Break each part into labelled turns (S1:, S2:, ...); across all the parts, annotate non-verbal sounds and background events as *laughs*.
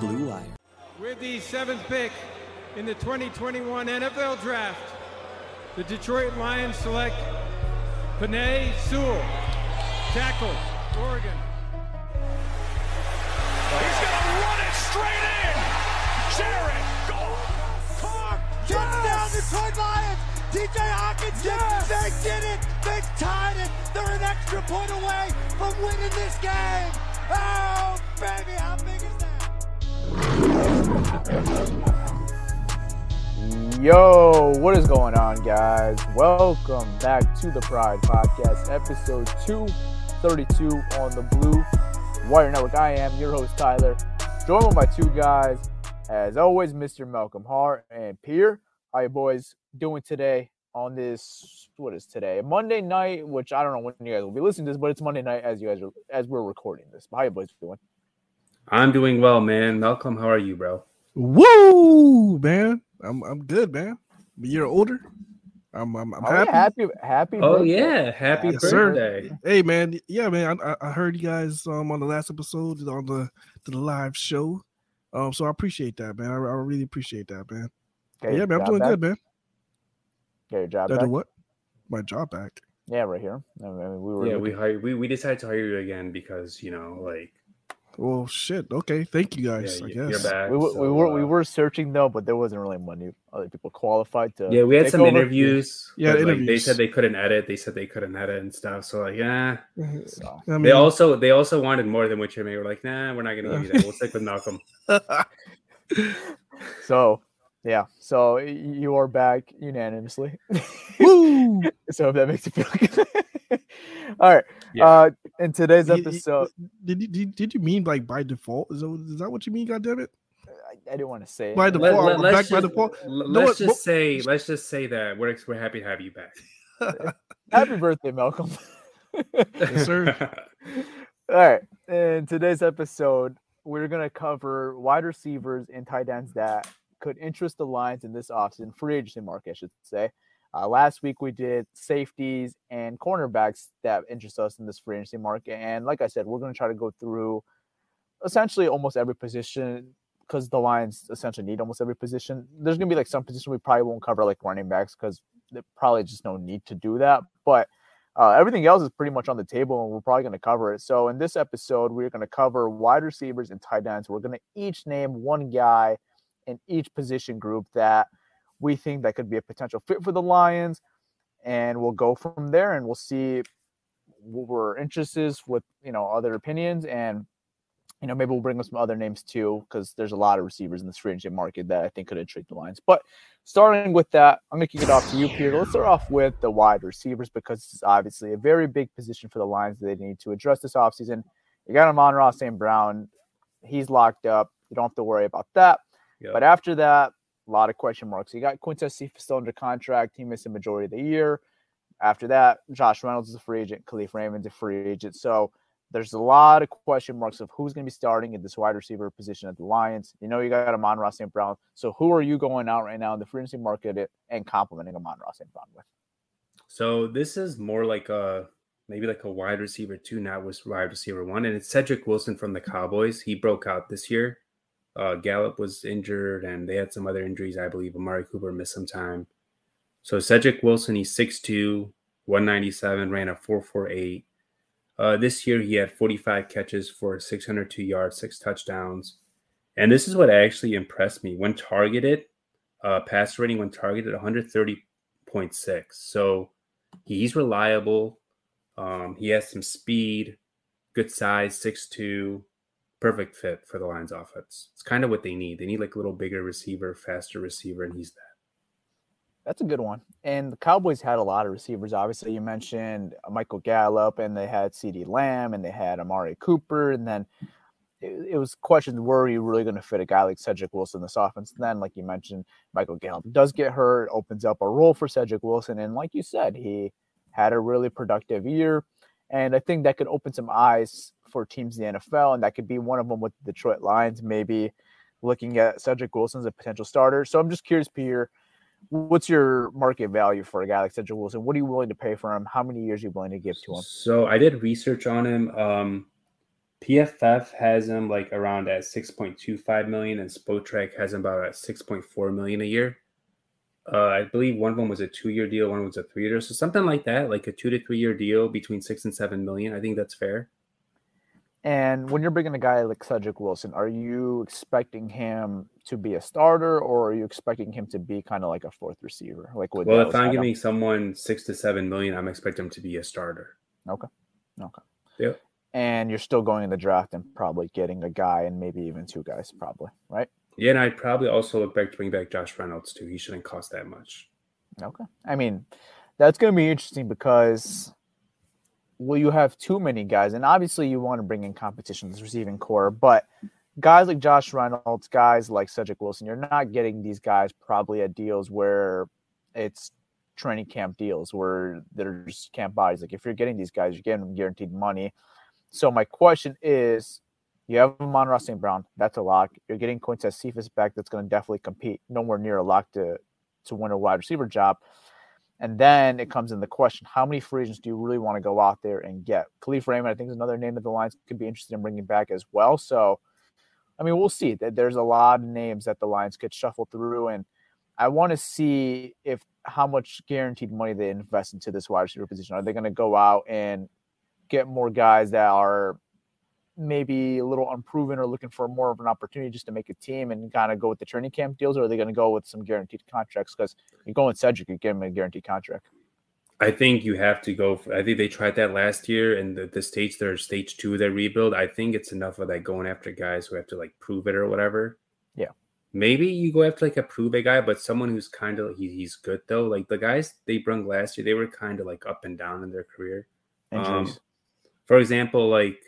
S1: Blue
S2: Wire. With the seventh pick in the 2021 NFL Draft, the Detroit Lions select Penei Sewell, tackle, Oregon.
S3: He's going to run it straight in. Jared, go.
S4: Carr, touchdown, Detroit Lions. TJ Hockenson, yes! they did it. They tied it. They're an extra point away from winning this game. Oh, baby, how big
S5: is that? Yo, what is going on, guys? Welcome back to the Pride Podcast, episode 232 on the Blue Wire Network. I am your host, Tyler, joined with my two guys, as always, Mr. Malcolm Hart and Pierre. How you boys doing today on this? What is today? Monday night, which I don't know when you guys will be listening to this, but it's Monday night as you guys are as we're recording this. How you boys doing?
S6: I'm doing well, man. Malcolm, how are you, bro?
S7: Woo, man. I'm I'm good, man. A year older. I'm I'm, I'm
S5: oh,
S7: happy.
S5: Happy happy.
S6: Oh birthday. yeah, happy yes, birthday.
S7: Sir. Hey man, yeah, man. I, I heard you guys um on the last episode on the the live show. Um, so I appreciate that, man. I, I really appreciate that, man. Okay, yeah, man, I'm doing back. good, man.
S5: Get your job
S7: Did
S5: back.
S7: what? My job back.
S5: Yeah, right here. I mean,
S6: we were. Yeah, we hired. We, we decided to hire you again because you know, like.
S7: Well, shit. Okay, thank you guys. Yeah, I guess.
S6: Back,
S5: we, so, we were uh, we were searching though, but there wasn't really many other people qualified to.
S6: Yeah, we had some over. interviews.
S7: Yeah, interviews.
S6: Like, they said they couldn't edit. They said they couldn't edit and stuff. So like, yeah. So. I mean, they also they also wanted more than what you made. We're like, nah, we're not gonna give you that. We'll stick with *laughs* Malcolm. *laughs* *laughs*
S5: so yeah, so you are back unanimously.
S7: Woo! *laughs*
S5: so if that makes you feel good. *laughs* All right. Yeah. Uh, in today's episode,
S7: did, did, did, did you mean like by default? Is that, is that what you mean? God damn it!
S5: I, I didn't want to say
S7: by default. Let, us
S6: just, default. Let's no, just say let's just say that we're we're happy to have you back. *laughs*
S5: happy birthday, Malcolm.
S7: yes, sir.
S5: All right. In today's episode, we're gonna cover wide receivers and tight ends that could interest the Lions in this offseason, free agency market, I should say. Uh, last week we did safeties and cornerbacks that interest us in this free agency market. And like I said, we're going to try to go through essentially almost every position because the Lions essentially need almost every position. There's going to be like some position we probably won't cover, like running backs, because there's probably just no need to do that. But uh, everything else is pretty much on the table, and we're probably going to cover it. So in this episode, we're going to cover wide receivers and tight ends. We're going to each name one guy – in each position group that we think that could be a potential fit for the Lions. And we'll go from there and we'll see what we're interested with, you know, other opinions. And, you know, maybe we'll bring up some other names too, because there's a lot of receivers in the free agent market that I think could intrigue the Lions. But starting with that, I'm going to kick it off to you, Peter. Let's start off with the wide receivers because this is obviously a very big position for the Lions that they need to address this offseason. You got Amon-Ra St. Brown. He's locked up. You don't have to worry about that. Yep. But after that, a lot of question marks. You got Quintez Cephus still under contract. He missed the majority of the year. After that, Josh Reynolds is a free agent. Kalif Raymond's a free agent. So there's a lot of question marks of who's going to be starting at this wide receiver position at the Lions. You know, you got Amon-Ra St. Brown. So who are you going out right now in the free agency market and complimenting Amon-Ra St. Brown with?
S6: So this is more like a maybe like a wide receiver two, not was wide receiver one, and it's Cedric Wilson from the Cowboys. He broke out this year. Uh, Gallup was injured, and they had some other injuries. I believe Amari Cooper missed some time. So Cedric Wilson, he's 6'2, 197, ran a 4'48. Uh, this year, he had 45 catches for 602 yards, six touchdowns. And this is what actually impressed me. When targeted, uh, pass rating when targeted, 130.6. So he's reliable. Um, he has some speed, good size, 6'2, perfect fit for the Lions offense. It's kind of what they need. They need like a little bigger receiver, faster receiver, and he's that.
S5: That's a good one. And the Cowboys had a lot of receivers. Obviously, you mentioned uh, Michael Gallup, and they had CeeDee Lamb, and they had Amari Cooper, and then it, it was questions were you really going to fit a guy like Cedric Wilson in this offense? And then, like you mentioned, Michael Gallup does get hurt, opens up a role for Cedric Wilson, and like you said, he had a really productive year, and I think that could open some eyes for teams in the NFL, and that could be one of them with the Detroit Lions, maybe looking at Cedric Wilson as a potential starter. So I'm just curious, Pierre what's your market value for a guy like Cedric Wilson? What are you willing to pay for him? How many years are you willing to give to him?
S6: So I did research on him. Um, PFF has him like around at 6.25 million, and Spotrac has him about at 6.4 million a year. Uh, I believe one of them was a two-year deal, one was a three-year, so something like that, like a two to three-year deal between six and seven million. I think that's fair.
S5: And when you're bringing a guy like Cedric Wilson, are you expecting him to be a starter, or are you expecting him to be kind of like a fourth receiver? Like,
S6: well, if I'm giving someone six to seven million, I'm expecting him to be a starter.
S5: Okay. Okay.
S6: Yeah.
S5: And you're still going in the draft and probably getting a guy and maybe even two guys, probably, right?
S6: Yeah, and I'd probably also look back to bring back Josh Reynolds too. He shouldn't cost that much.
S5: Okay. I mean, that's going to be interesting because will you have too many guys? And obviously, you want to bring in competition this receiving core, but guys like Josh Reynolds, guys like Cedric Wilson, you're not getting these guys probably at deals where it's training camp deals where there's camp bodies. Like if you're getting these guys, you're getting guaranteed money. So my question is, you have Amon-Ra St. Brown, that's a lock. You're getting Quintez Cephus back, that's going to definitely compete. Nowhere near a lock to to win a wide receiver job. And then it comes in the question: How many free agents do you really want to go out there and get? Kalif Raymond, I think, is another name that the Lions could be interested in bringing back as well. So, I mean, we'll see. That there's a lot of names that the Lions could shuffle through, and I want to see if how much guaranteed money they invest into this wide receiver position. Are they going to go out and get more guys that are maybe a little unproven or looking for more of an opportunity just to make a team and kind of go with the training camp deals, or are they going to go with some guaranteed contracts? Because you go with Cedric, you give him a guaranteed contract.
S6: I think you have to go. For, I think they tried that last year, and the, the stage they're stage two of their rebuild. I think it's enough of that going after guys who have to like prove it or whatever.
S5: Yeah,
S6: maybe you go after like a prove it guy, but someone who's kind of he, he's good though. Like the guys they brought last year, they were kind of like up and down in their career. Um, for example, like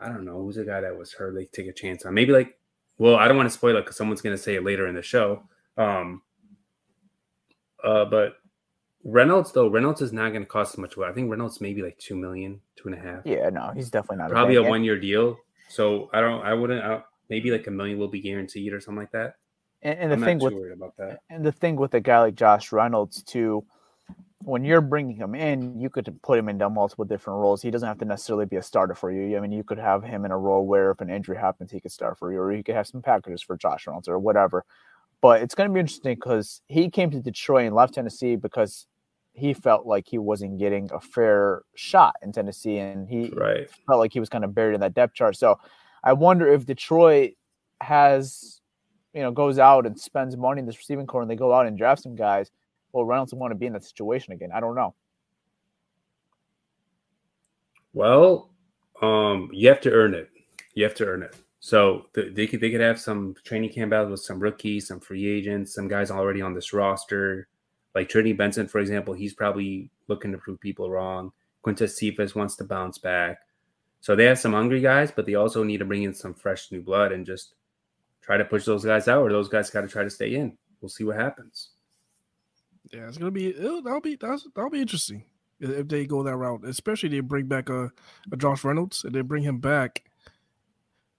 S6: I don't know who's a guy that was hurt. They take a chance on maybe like. Well, I don't want to spoil it because someone's going to say it later in the show. Um, uh, but Reynolds though Reynolds is not going to cost as much. I think Reynolds maybe like two million, two and a half.
S5: Yeah, no, he's definitely not.
S6: Probably a, a one year deal. So I don't. I wouldn't. I, maybe like a million will be guaranteed or something like that.
S5: And, and the I'm thing with about that. And the thing with a guy like Josh Reynolds too, when you're bringing him in, you could put him into multiple different roles. He doesn't have to necessarily be a starter for you. I mean, you could have him in a role where if an injury happens, he could start for you, or you could have some packages for Josh Reynolds or whatever. But it's going to be interesting because he came to Detroit and left Tennessee because he felt like he wasn't getting a fair shot in Tennessee, and he
S6: right.
S5: felt like he was kind of buried in that depth chart. So I wonder if Detroit has, you know, goes out and spends money in this receiving core, and they go out and draft some guys will Reynolds want to be in that situation again? I don't know.
S6: Well, um, you have to earn it. You have to earn it. So th- they could they could have some training camp battles with some rookies, some free agents, some guys already on this roster. Like Trinity Benson, for example, he's probably looking to prove people wrong. Quintez Cephus wants to bounce back. So they have some hungry guys, but they also need to bring in some fresh new blood and just try to push those guys out, or those guys got to try to stay in. We'll see what happens.
S7: Yeah, it's gonna be that'll be that's, that'll be interesting if they go that route. Especially they bring back a, a Josh Reynolds and they bring him back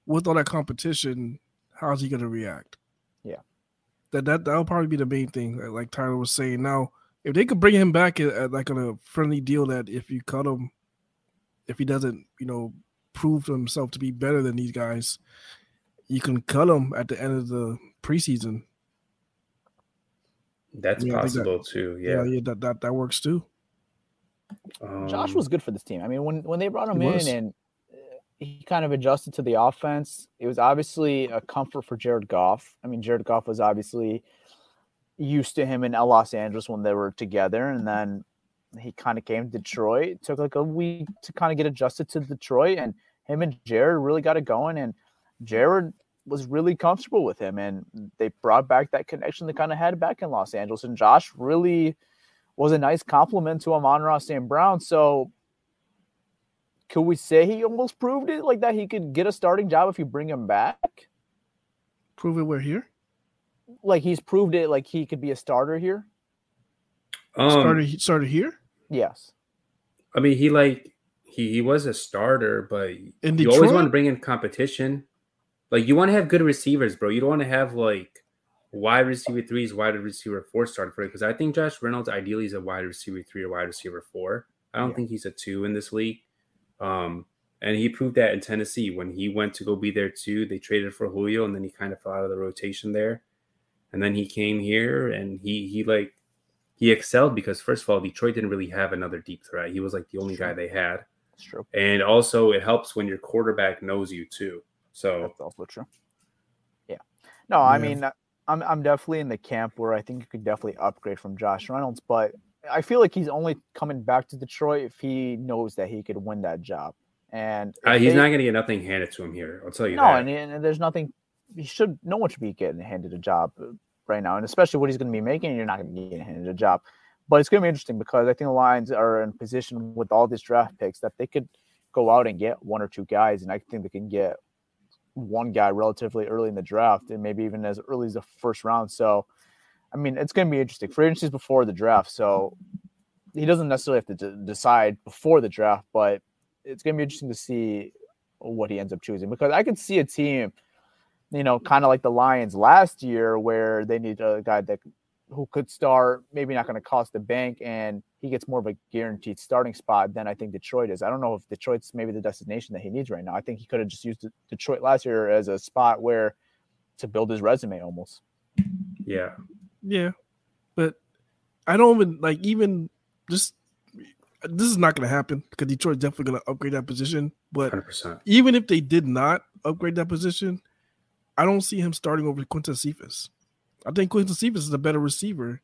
S7: with all that competition. How's he gonna react?
S5: Yeah,
S7: that that that'll probably be the main thing. Like Tyler was saying. Now, if they could bring him back at, at like on a friendly deal, that if you cut him, if he doesn't, you know, prove to himself to be better than these guys, you can cut him at the end of the preseason
S6: that's yeah, possible that, too. Yeah.
S7: yeah, yeah, that, that that works too.
S6: Um,
S5: Josh was good for this team. I mean, when when they brought him in
S7: was.
S5: and uh, he kind of adjusted to the offense, it was obviously a comfort for Jared Goff. I mean, Jared Goff was obviously used to him in Los Angeles when they were together, and then he kind of came to Detroit. It took like a week to kind of get adjusted to Detroit, and him and Jared really got it going. And Jared was really comfortable with him, and they brought back that connection they kind of had back in Los Angeles. And Josh really was a nice compliment to Amon-Ra St. Brown. So could we say he almost proved it like that he could get a starting job if you bring him back?
S7: Prove it we're here.
S5: Like he's proved it like he could be a starter here?
S6: um,
S7: started he started here
S5: Yes.
S6: I mean, he like he he was a starter, but
S7: in
S6: you always want to bring in competition. Like you want to have good receivers, bro. You don't want to have like wide receiver threes, wide receiver four starting for it. Because I think Josh Reynolds ideally is a wide receiver three or wide receiver four. I don't
S5: Yeah.
S6: think he's a two in this league. Um, and he proved that in Tennessee when he went to go be there too. They traded for Julio, and then he kind of fell out of the rotation there. And then he came here, and he he like he excelled because first of all, Detroit didn't really have another deep threat. He was like the only guy they had.
S5: It's true.
S6: And also, it helps when your quarterback knows you too. So
S5: That's also true. Yeah. No, I
S7: Yeah.
S5: mean, I'm I'm definitely in the camp where I think you could definitely upgrade from Josh Reynolds, but I feel like he's only coming back to Detroit if he knows that he could win that job. And
S6: uh, he's
S5: they-
S6: not going to get nothing handed to him here. I'll tell you
S5: no,
S6: that.
S5: and, and there's nothing. He should. No one should be getting handed a job right now, and especially what he's going to be making. You're not going to get handed a job, but it's going to be interesting because I think the Lions are in position with all these draft picks that they could go out and get one or two guys, and I think they can get one guy relatively early in the draft, and maybe even as early as the first round. So, I mean, it's going to be interesting. Free agency is before the draft, so he doesn't necessarily have to d- decide before the draft, but it's going to be interesting to see what he ends up choosing because I could see a team, you know, kind of like the Lions last year where they need a guy that who could start, maybe not going to cost the bank, and he gets more of a guaranteed starting spot than I think Detroit is. I don't know if Detroit's maybe the destination that he needs right now. I think he could have just used Detroit last year as a spot where to build his resume almost.
S6: yeah.
S7: Yeah, but I don't even like even just this is not going to happen because Detroit's definitely going to upgrade that position. But
S6: 100%.
S7: even if they did not upgrade that position, I don't see him starting over Quinton Cephus. I think Quinton Cephus is a better receiver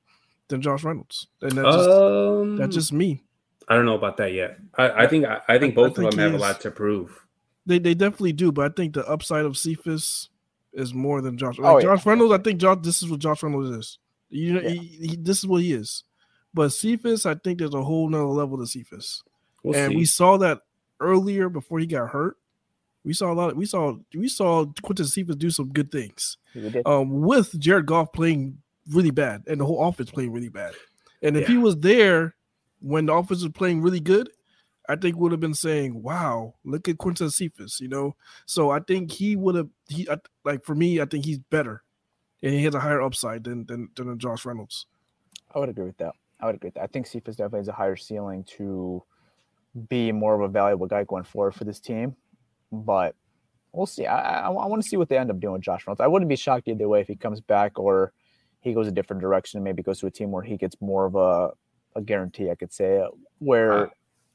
S7: than Josh Reynolds, and that's just,
S6: Um,
S7: that's just me.
S6: I don't know about that yet. I, I think I, I think both
S7: I think
S6: of them have
S7: he
S6: a lot to prove.
S7: They they definitely do, but I think the upside of Cephus is more than Josh.
S5: Oh,
S7: Like
S5: yeah.
S7: Josh Reynolds, I think Josh. This is what Josh Reynolds is. You know,
S5: Yeah.
S7: he, he, this is what he is. But Cephus, I think there's a whole nother level to Cephus,
S6: We'll
S7: and
S6: see.
S7: we saw that earlier before he got hurt. We saw a lot. we saw we saw Quinton Cephus do some good things um, with Jared Goff playing really bad and the whole offense playing really bad. And if
S6: Yeah.
S7: he was there when the offense was playing really good, I think would have been saying, "Wow, look at Quinton Cephus," you know. So I think he would have. He I, like for me, I think he's better, and he has a higher upside than than, than Josh Reynolds.
S5: I would agree with that. I would agree with that. I think Cephus definitely has a higher ceiling to be more of a valuable guy going forward for this team. But we'll see. I, I, want to see what they end up doing with Josh Reynolds. I wouldn't be shocked either way if he comes back or he goes a different direction and maybe goes to a team where he gets more of a, a guarantee, I could say, uh, where
S6: Uh,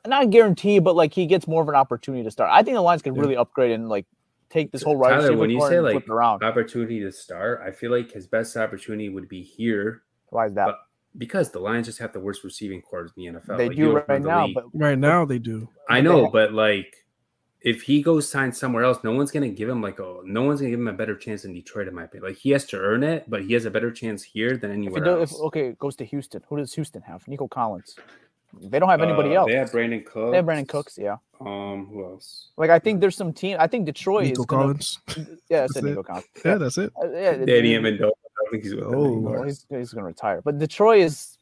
S5: not a guarantee, but like he gets more of an opportunity to start. I think the Lions could
S7: Yeah.
S5: really upgrade and like take this whole wide
S6: Tyler, when you say like
S5: around.
S6: opportunity to start, I feel like his best opportunity would be here
S5: Why is that?
S6: but because the Lions just have the worst receiving corps in the NFL.
S5: they
S6: Like,
S5: do right
S6: the
S5: now,
S6: league.
S5: but
S7: Right now, they do.
S6: I know, but like if he goes sign somewhere else, no one's gonna give him like a no one's gonna give him a better chance in Detroit, in my opinion. Like he has to earn it, but he has a better chance here than
S5: if
S6: anywhere
S5: does,
S6: else.
S5: if, okay, it goes to Houston. Who does Houston have? Nico Collins. They don't have anybody
S6: Uh,
S5: else.
S6: They have Brandin Cooks.
S5: They have Brandin Cooks. Yeah.
S6: Um, who else?
S5: Like I think there's some team. I think Detroit
S7: Nico
S5: is gonna,
S7: Collins. *laughs*
S5: Yeah, I
S7: That's
S5: said
S7: it.
S5: Nico Collins.
S7: Yeah, that's it.
S5: Uh, yeah,
S6: Danny
S5: it-
S6: Amendola. I think he's
S7: Oh.
S6: anymore.
S5: well, he's, he's going to retire. But Detroit is.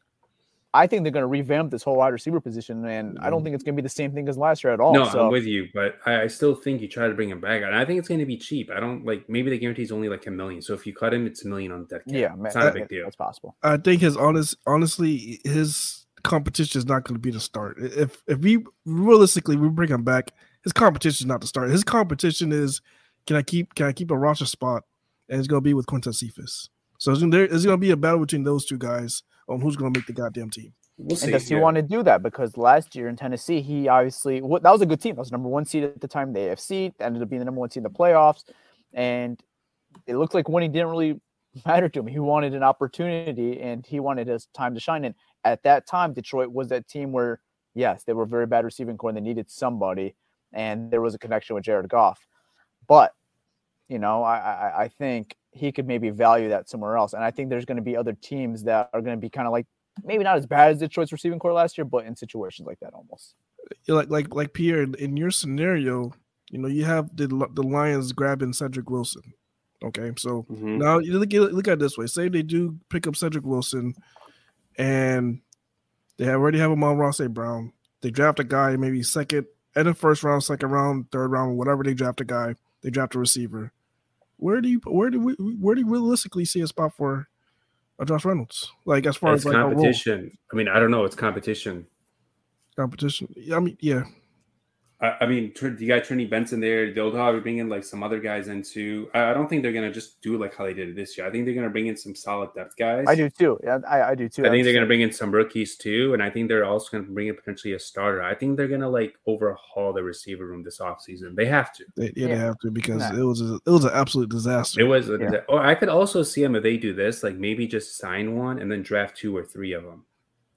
S5: I think they're going to revamp this whole wide receiver position, and I don't mm-hmm. think it's going to be the same thing as last year at all.
S6: No,
S5: so
S6: I'm with you, but I, I still think you try to bring him back, and I think it's going to be cheap. I don't like maybe the guarantee is only like a million. So if you cut him, it's a million on dead cap.
S5: yeah, man,
S6: it's not a big deal.
S5: That's possible.
S7: I think his honest, honestly, his competition is not going to be the start. If if we realistically we bring him back, his competition is not the start. His competition is can I keep can I keep a roster spot, and it's going to be with Quinton Cephus. So it's gonna, it's going to be a battle between those two guys on who's going to make the goddamn team.
S6: We'll see.
S5: and does he
S6: yeah.
S5: want to do that? Because last year in Tennessee, he obviously that was a good team. That was number one seed at the time the AFC. Ended up being the number one seed in the playoffs, and it looked like winning didn't really *laughs* matter to him. He wanted an opportunity, and he wanted his time to shine. And at that time, Detroit was that team where yes, they were very bad receiving core, and they needed somebody, and there was a connection with Jared Goff. But you know, I I, I think he could maybe value that somewhere else. And I think there's going to be other teams that are going to be kind of like maybe not as bad as the Detroit's receiving core last year, but in situations like that almost.
S7: like like like Pierre in your scenario, you know, you have the the Lions grabbing Cedric Wilson. Okay, so
S6: Mhm.
S7: now you look at look at it this way. Say they do pick up Cedric Wilson, and they already have Amon-Ra St. Brown. They draft a guy maybe second and the first round, second round, third round, whatever they draft a guy. They draft a receiver. Where do you where do we where do you realistically see a spot for a Josh Reynolds? Like as far
S6: It's
S7: as like
S6: competition. I mean, I don't know. It's competition.
S7: competition. I mean, yeah,
S6: I, I mean, Tr- you got Trinity Benson there. They'll probably bring in like some other guys in too. I, I don't think they're gonna just do like how they did it this year. I think they're gonna bring in some solid depth guys.
S5: I do too. Yeah, I, I do too.
S6: I think they're gonna bring in some rookies too, and I think they're also gonna bring in potentially a starter. I think they're gonna like overhaul the receiver room this offseason. They have to.
S7: they, yeah, they have to because
S5: Nah.
S7: it was a, it was an absolute disaster.
S6: It was, a,
S5: Yeah.
S6: or oh, I could also see them if they do this, like maybe just sign one and then draft two or three of them,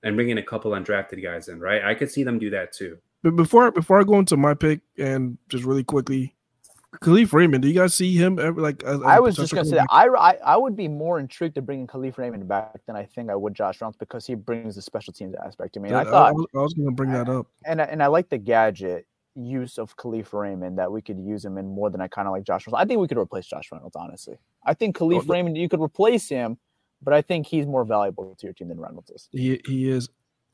S6: and bring in a couple undrafted guys in. Right? I could see them do that too.
S7: But before before I go into my pick and just really quickly, Kalif Raymond, do you guys see him ever like? As, as
S5: I was just gonna say that. I, I I would be more intrigued to bringing Kalif Raymond back than I think I would Josh Reynolds because he brings the special teams aspect to me. And I thought,
S7: was, I was going to bring that up.
S5: and I- and I like the gadget use of Kalif Raymond that we could use him in more than I kind of like Josh Reynolds. I think we could replace Josh Reynolds. Honestly, I think oh, Kalif
S7: the-
S5: Raymond you could replace him, but I think he's more valuable to your team than Reynolds is.
S7: He he is.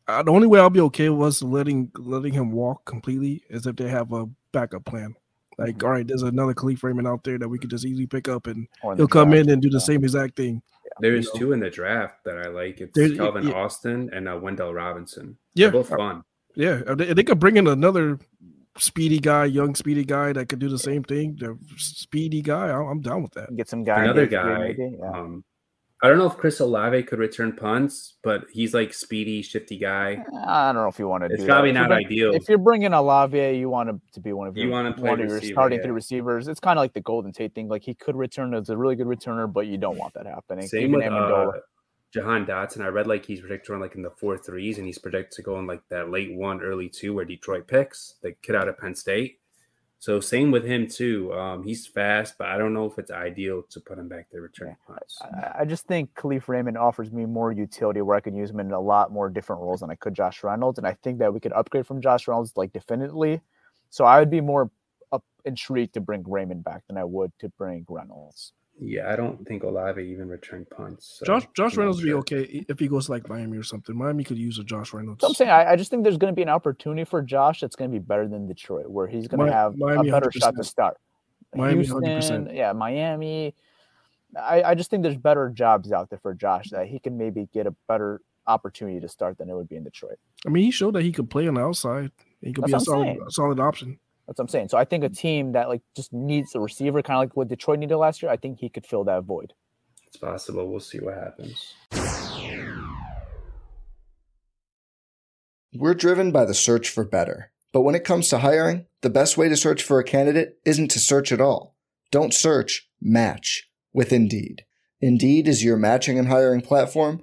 S7: Uh, the only way I'll be okay was letting letting him walk completely is if they have a backup plan. Like,
S5: Mhm.
S7: all right, there's another Kalif Raymond out there that we could just easily pick up, and
S5: Or in the
S7: he'll come in and do the
S5: Yeah.
S7: same exact thing.
S6: There's
S7: know.
S6: two in the draft that I like. It's
S7: There's-
S6: Calvin
S7: yeah.
S6: Austin and uh, Wan'Dale Robinson.
S7: Yeah,
S6: They're both fun.
S7: Yeah, if they, if they could bring in another speedy guy, young speedy guy that could do the same thing. The speedy guy, I'm, I'm down with that.
S5: Get some guy.
S6: Another guy.
S5: maybe, yeah.
S6: Um, I don't know if Chris Olave could return punts, but he's like speedy, shifty guy.
S5: I don't know if you want to.
S6: It's probably
S5: that.
S6: Not
S5: you're
S6: ideal.
S5: If you're bringing Olave, you want him to be one of
S6: You
S5: your
S6: want to play
S5: one of your starting
S6: yeah.
S5: three receivers. It's kind of like the Golden Tate thing. Like he could return as a really good returner, but you don't want that happening.
S6: Same
S5: Even
S6: with
S5: Amendola.
S6: uh, Jahan Dotson. I read like he's predicted to like in the four threes, and he's predicted to go in like that late one, early two, where Detroit picks the kid out of Penn State. So same with him too. Um, he's fast, but I don't know if it's ideal to put him back there returning punts.
S5: I, I just think Kalif Raymond offers me more utility where I can use him in a lot more different roles than I could Josh Reynolds, and I think that we could upgrade from Josh Reynolds like definitively. So I would be more up intrigued to bring Raymond back than I would to bring Reynolds.
S6: Yeah, I don't think Olave even returned punts. so
S7: Josh Josh
S6: I'm
S7: Reynolds would be okay if he goes to like Miami or something. Miami could use a Josh Reynolds.
S5: So I'm saying I, I just think there's going to be an opportunity for Josh that's going to be better than Detroit, where he's going
S7: Mi-
S5: to have
S7: Miami,
S5: a better shot to start.
S7: Miami,
S5: Houston,
S7: 100%.
S5: yeah, Miami. I, I just think there's better jobs out there for Josh that he can maybe get a better opportunity to start than it would be in Detroit.
S7: I mean, he showed that he could play on the outside. He could be a
S5: That's what I'm
S7: solid
S5: saying.
S7: solid option.
S5: That's what I'm saying. So I think a team that like just needs a receiver, kind of like what Detroit needed last year, I think he could fill that void.
S6: It's possible. We'll see what happens.
S1: We're driven by the search for better. But when it comes to hiring, the best way to search for a candidate isn't to search at all. Don't search, match with Indeed. Indeed is your matching and hiring platform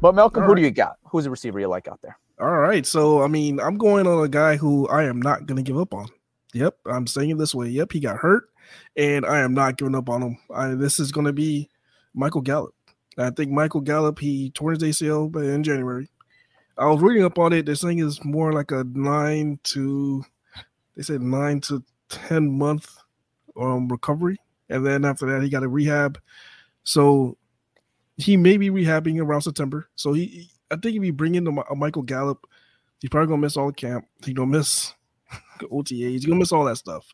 S5: But Malcolm, who do you got? Who's a receiver you like out there?
S7: All right. So, I mean, I'm going on a guy who I am not going to give up on. Yep. I'm saying it this way. Yep. He got hurt, and I am not giving up on him. I, this is going to be Michael Gallup. I think Michael Gallup, he tore his ACL in January. I was reading up on it. They're saying it's more like a nine to, they said nine to 10 month um, recovery. And then after that, he got a rehab. So he may be rehabbing around September. So he, I think if you bring in a Michael Gallup, he's probably gonna miss all the camp. He's gonna miss *laughs* OTA. He's gonna miss all that stuff,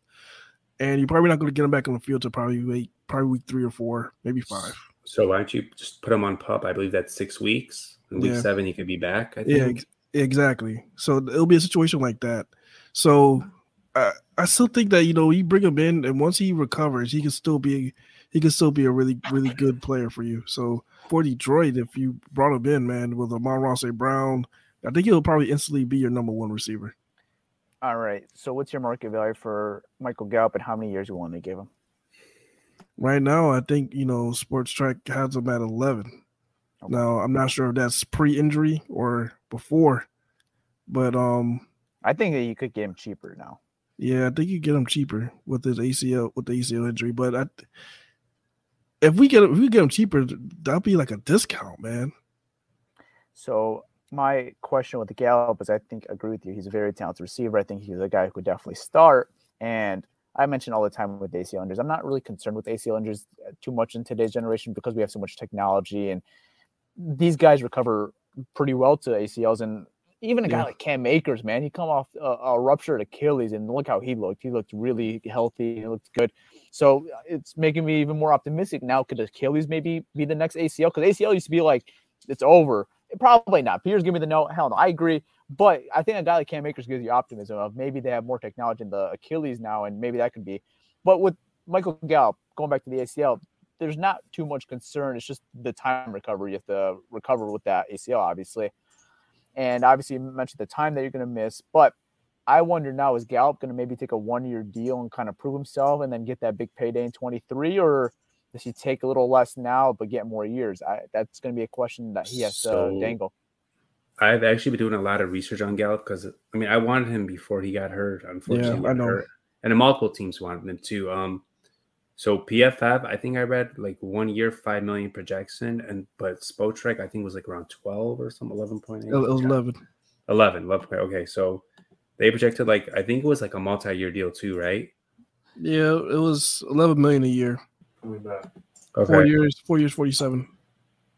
S7: and you're probably not gonna get him back on the field to probably wait, probably week three or four, maybe five.
S6: So why don't you just put him on pup? I believe that's six weeks. In week yeah. seven, he could be back. I think.
S7: Yeah, ex- exactly. So it'll be a situation like that. So I, I still think that you know you bring him in, and once he recovers, he can still be he could still be a really really good player for you. So for Detroit, if you brought him in, man, with Amon-Ra Brown, I think he'll probably instantly be your number one receiver.
S5: All right. So what's your market value for Michael Gallup and how many years you want to give him?
S7: Right now, I think you know Spotrac has him at eleven. Okay. Now I'm not sure if that's pre-injury or before, but um,
S5: I think that you could get him cheaper now.
S7: Yeah, I think you get him cheaper with his ACL with the ACL injury, but I if we get if we get them cheaper, that'd be like a discount, man.
S5: So my question with Gallup is, I think I agree with you. He's a very talented receiver. I think he's a guy who could definitely start. And I mentioned all the time with ACL injuries. I'm not really concerned with ACL injuries uh, too much in today's generation because we have so much technology and these guys recover pretty well to ACLs. And even a guy yeah. like Cam Akers, man, he come off a, a, ruptured Achilles and look how he looked. He looked really healthy. He looked good. So uh, it's making me even more optimistic now. Could Achilles maybe be the next ACL? Because ACL used to be like it's over. Probably not. Pierre's give me the no. Hell no, I agree. But I think a guy like Cam Akers gives you optimism of maybe they have more technology in the Achilles now, and maybe that could be. But with Michael Gallup going back to the ACL, there's not too much concern. It's just the time recovery. You have to recover with that ACL, obviously. And obviously, you mentioned the time that you're going to miss. But I wonder now is Gallup going to maybe take a one year deal and kind of prove himself and then get that big payday in 23, or does he take a little less now but get more years? I, that's going to be a question that he has so, to dangle.
S6: I've actually been doing a lot of research on Gallup because I mean I wanted him before he got hurt. Unfortunately, yeah, I know. Hurt. And multiple teams wanted him too. Um, so PFF, I think I read like one year, five million projection, and but Spotrac I think was like around twelve or some eleven point eight. It
S7: was 11.
S6: 11. 11. Okay, so they projected like I think it was like a multi-year deal too, right?
S7: Yeah, it was 11 million a year. Okay. Four years, four years, 47.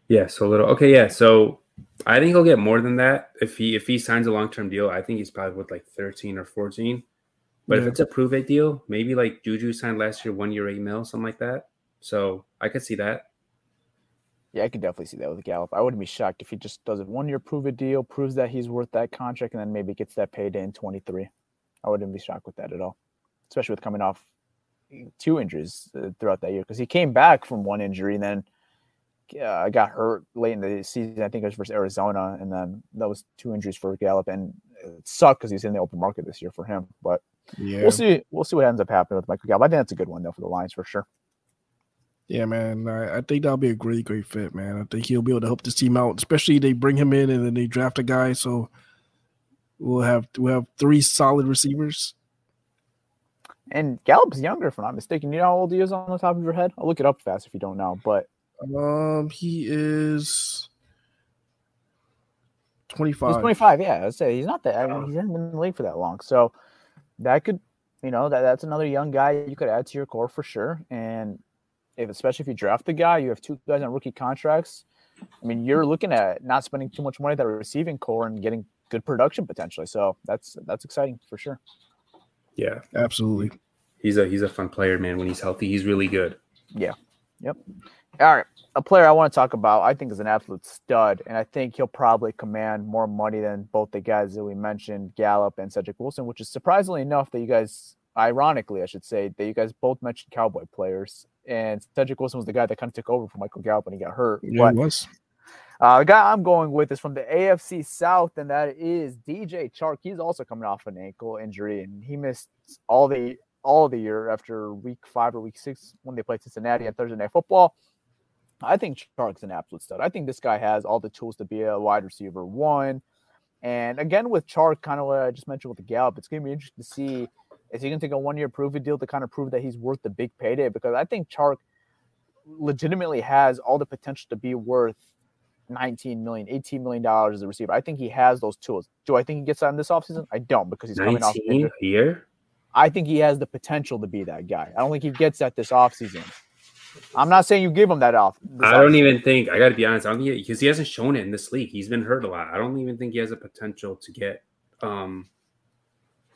S6: Yeah, so a little. Okay, yeah. So I think he'll get more than that if he if he signs a long term deal. I think he's probably with like 13 or 14. But yeah. if it's a prove it deal, maybe like Juju signed last year, one year, eight mil, something like that. So I could see that.
S5: Yeah, I could definitely see that with Gallup. I wouldn't be shocked if he just does a one year prove it deal, proves that he's worth that contract, and then maybe gets that payday in 23. I wouldn't be shocked with that at all, especially with coming off two injuries uh, throughout that year because he came back from one injury and then uh, got hurt late in the season. I think it was versus Arizona, and then that was two injuries for Gallup, and it sucked because he's in the open market this year for him. But yeah. we'll see. We'll see what ends up happening with Michael Gallup. I think that's a good one though for the Lions for sure.
S7: Yeah, man. I, I, think that'll be a great, great fit, man. I think he'll be able to help this team out, especially they bring him in and then they draft a guy. So we'll have we'll have three solid receivers.
S5: And Gallup's younger, if I'm not mistaken. You know how old he is on the top of your head? I'll look it up fast if you don't know. But
S7: um, he is 25.
S5: He's 25, yeah. I'd say he's not that. I mean, he hasn't been in the league for that long. So that could, you know, that, that's another young guy you could add to your core for sure. And if especially if you draft the guy, you have two guys on rookie contracts. I mean, you're looking at not spending too much money at that receiving core and getting good production potentially. So that's that's exciting for sure.
S6: Yeah,
S7: absolutely.
S6: He's a he's a fun player, man. When he's healthy, he's really good.
S5: Yeah. Yep. All right. A player I want to talk about, I think is an absolute stud, and I think he'll probably command more money than both the guys that we mentioned, Gallup and Cedric Wilson, which is surprisingly enough that you guys, ironically, I should say, that you guys both mentioned Cowboy players. And Cedric Wilson was the guy that kind of took over for Michael Gallup when he got hurt.
S7: Yeah, it was.
S5: Uh, the guy I'm going with is from the AFC South, and that is DJ Chark. He's also coming off an ankle injury, and he missed all the all the year after week five or week six when they played Cincinnati at Thursday Night Football. I think Chark's an absolute stud. I think this guy has all the tools to be a wide receiver one. And again, with Chark, kind of what I just mentioned with the Gallup, it's going to be interesting to see is he going to take a one year prove it deal to kind of prove that he's worth the big payday? Because I think Chark legitimately has all the potential to be worth 19 million, 18 million dollars as a receiver. I think he has those tools. Do I think he gets that in this offseason? I don't because he's coming off
S6: a year.
S5: I think he has the potential to be that guy. I don't think he gets that this offseason. I'm not saying you give him that off.
S6: I don't even think I got to be honest. I don't think because he hasn't shown it in this league. He's been hurt a lot. I don't even think he has a potential to get um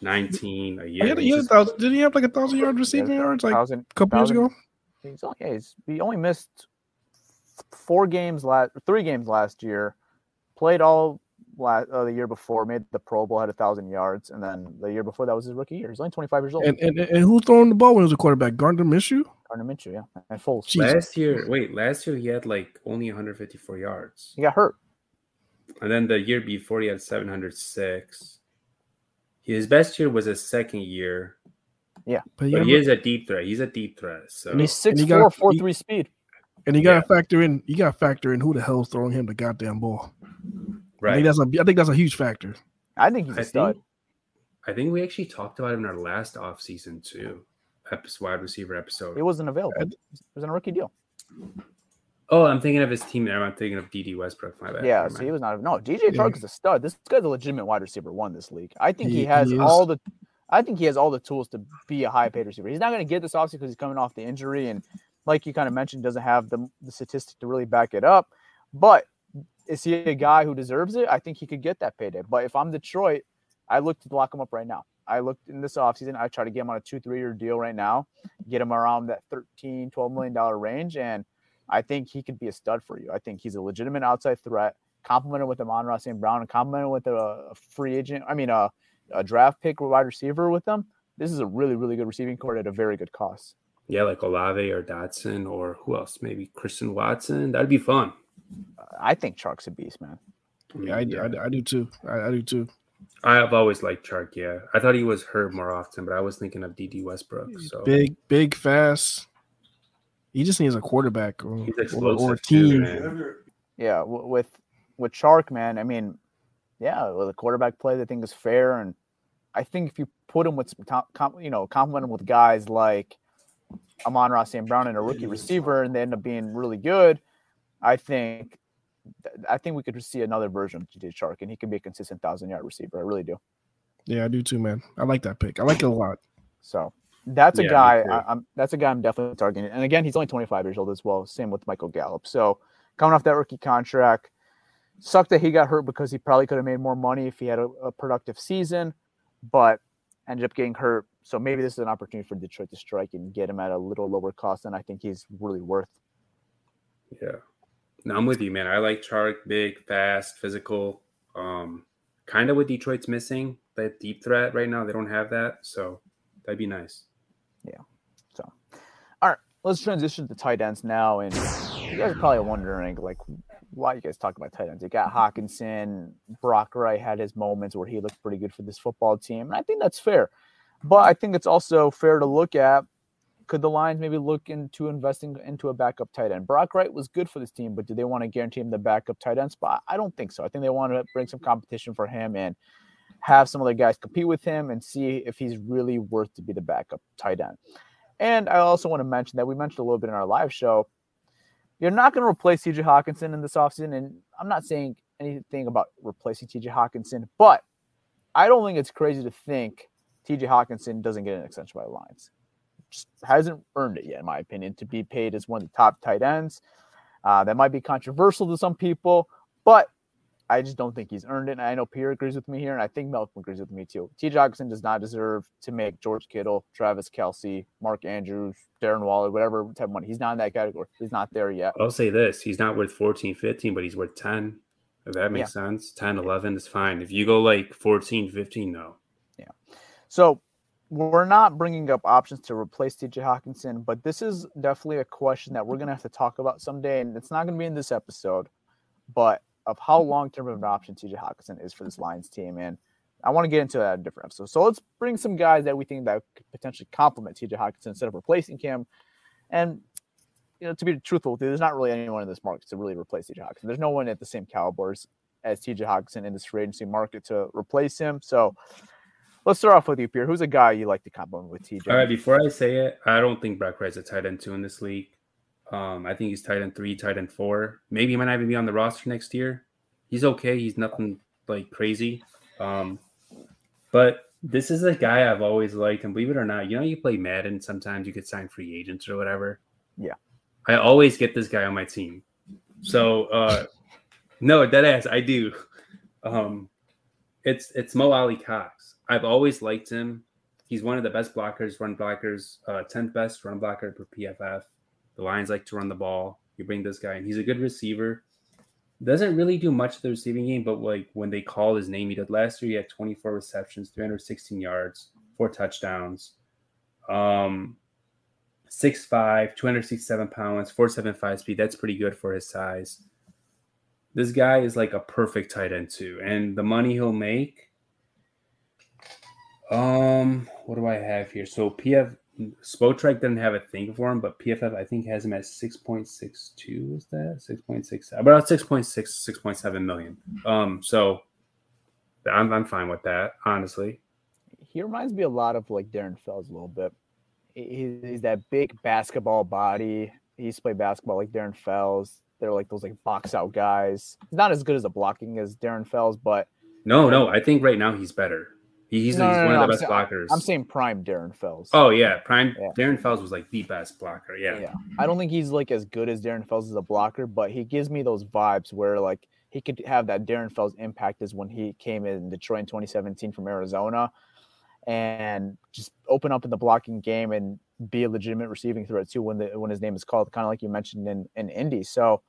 S6: 19 a year.
S7: He had, he had thousand, did he have like a thousand yard receiving yards like a couple years ago?
S5: He's, yeah, he's, he only missed four games last, three games last year. Played all last, uh, the year before, made the Pro Bowl, had a thousand yards, and then the year before that was his rookie year. He's only 25 years old.
S7: And, and, and who's throwing the ball when he was a quarterback? Gardner Minshew.
S5: Gardner Minshew, yeah, and Foles.
S6: Jesus. Last year, wait, last year he had like only 154 yards.
S5: He got hurt.
S6: And then the year before he had 706. His best year was his second year.
S5: Yeah,
S6: but, but he is a deep threat. He's a deep threat. So
S5: and he's six and four, four three speed.
S7: And you got to yeah. factor in. You got to factor in who the hell's throwing him the goddamn ball.
S6: Right.
S7: I think that's a. I think that's a huge factor.
S5: I think he's a I stud.
S6: Think, I think we actually talked about him in our last off season too episode, wide receiver episode.
S5: He wasn't available. It was in a rookie deal.
S6: Oh, I'm thinking of his team there. I'm thinking of Dede Westbrook. My bad.
S5: Yeah, so he was not. No, DJ Chark is a stud. This guy's a legitimate wide receiver one this league. I think he, he has he all the. I think he has all the tools to be a high paid receiver. He's not going to get this offseason because he's coming off the injury and, like you kind of mentioned, doesn't have the the statistic to really back it up. But is he a guy who deserves it? I think he could get that payday. But if I'm Detroit, I look to lock him up right now. I looked in this offseason. I try to get him on a two, three year deal right now, get him around that 13, 12 million dollar range. And I think he could be a stud for you. I think he's a legitimate outside threat, complemented with Amon-Ra St. Brown and complemented with a, free agent. I mean, a, a draft pick wide receiver with them. This is a really, really good receiving court at a very good cost.
S6: Yeah, like Olave or Dotson or who else? Maybe Christian Watson. That'd be fun.
S5: I think Chark's a beast, man.
S7: Yeah, I, yeah. I, I do too. I, I do too.
S6: I have always liked Chark. Yeah, I thought he was hurt more often, but I was thinking of Dede Westbrook. So
S7: big, big, fast. He just needs a quarterback or, or, or a team.
S5: Too, yeah, with with Chark, man. I mean, yeah, with a quarterback play, I think is fair, and I think if you put him with some, you know, complement him with guys like Amon-Ra St. Brown and a rookie receiver, and they end up being really good. I think I think we could see another version of DJ Chark, and he could be a consistent thousand yard receiver. I really do.
S7: Yeah, I do too, man. I like that pick. I like it a lot.
S5: So that's a yeah, guy. I, am that's a guy I'm definitely targeting. And again, he's only 25 years old as well. Same with Michael Gallup. So coming off that rookie contract, sucked that he got hurt because he probably could have made more money if he had a, a productive season, but ended up getting hurt. So maybe this is an opportunity for Detroit to strike and get him at a little lower cost than I think he's really worth.
S6: Yeah. No, I'm with you, man. I like Chark, big, fast, physical. Um, kind of what Detroit's missing that deep threat right now. They don't have that, so that'd be nice.
S5: Yeah. So, all right, let's transition to tight ends now. And you guys are probably wondering, like, why you guys talk about tight ends? You got Hockenson, Brock Wright had his moments where he looked pretty good for this football team, and I think that's fair. But I think it's also fair to look at could the Lions maybe look into investing into a backup tight end? Brock Wright was good for this team, but do they want to guarantee him the backup tight end spot? I don't think so. I think they want to bring some competition for him and have some other guys compete with him and see if he's really worth to be the backup tight end. And I also want to mention that we mentioned a little bit in our live show. You're not going to replace TJ Hockenson in this offseason. And I'm not saying anything about replacing TJ Hockenson, but I don't think it's crazy to think TJ Hockenson doesn't get an extension by the Lions hasn't earned it yet, in my opinion, to be paid as one of the top tight ends. Uh, that might be controversial to some people, but I just don't think he's earned it. And I know Pierre agrees with me here, and I think Malcolm agrees with me too. T. Jackson does not deserve to make George Kittle, Travis Kelce, Mark Andrews, Darren Waller, whatever type of money. He's not in that category. He's not there yet.
S6: I'll say this he's not worth 14, 15, but he's worth 10. If that makes yeah. sense. 10, 11 is fine. If you go like 14, 15, no.
S5: Yeah. So we're not bringing up options to replace TJ Hockenson, but this is definitely a question that we're going to have to talk about someday. And it's not going to be in this episode, but of how mm-hmm. long term of an option TJ Hockenson is for this Lions team. And I want to get into that in a different episode. So let's bring some guys that we think that could potentially complement TJ Hockenson instead of replacing him. And you know, to be truthful with you, there's not really anyone in this market to really replace TJ Hockenson. There's no one at the same calibers as TJ Hockenson in this free agency market to replace him. So let's start off with you, Pierre. Who's a guy you like to compliment with TJ?
S6: All right, before I say it, I don't think Brock Wright's a tight end two in this league. Um, I think he's tight end three, tight end four. Maybe he might not even be on the roster next year. He's okay. He's nothing like crazy. Um, but this is a guy I've always liked, and believe it or not, you know, you play Madden. Sometimes you get signed free agents or whatever.
S5: Yeah,
S6: I always get this guy on my team. So uh, *laughs* no, dead ass, I do. Um, it's it's Mo Alie-Cox. I've always liked him. He's one of the best blockers, run blockers, uh, 10th best run blocker for PFF. The Lions like to run the ball. You bring this guy, and he's a good receiver. Doesn't really do much of the receiving game, but like when they call his name, he did last year. He had 24 receptions, 316 yards, four touchdowns. Um, 6'5, 267 pounds, 475 speed. That's pretty good for his size. This guy is like a perfect tight end too, and the money he'll make. Um, what do I have here? So PF Spotrac didn't have a thing for him, but PFF I think has him at six point six two. Is that six point six? About 6.6, 6.7 million. Um, so I'm I'm fine with that, honestly.
S5: He reminds me a lot of like Darren Fells a little bit. He's that big basketball body. He used to play basketball like Darren Fells. They're like those like box out guys. He's not as good as a blocking as Darren Fells, but
S6: no, no, I think right now he's better. He's, no, he's no, one no, of the
S5: I'm
S6: best blockers.
S5: I'm saying prime Darren Fells.
S6: Oh yeah, prime yeah. Darren Fells was like the best blocker. Yeah.
S5: Yeah. I don't think he's like as good as Darren Fells as a blocker, but he gives me those vibes where like he could have that Darren Fells impact as when he came in Detroit in 2017 from Arizona and just open up in the blocking game and be a legitimate receiving threat too when the when his name is called, kind of like you mentioned in in Indy. So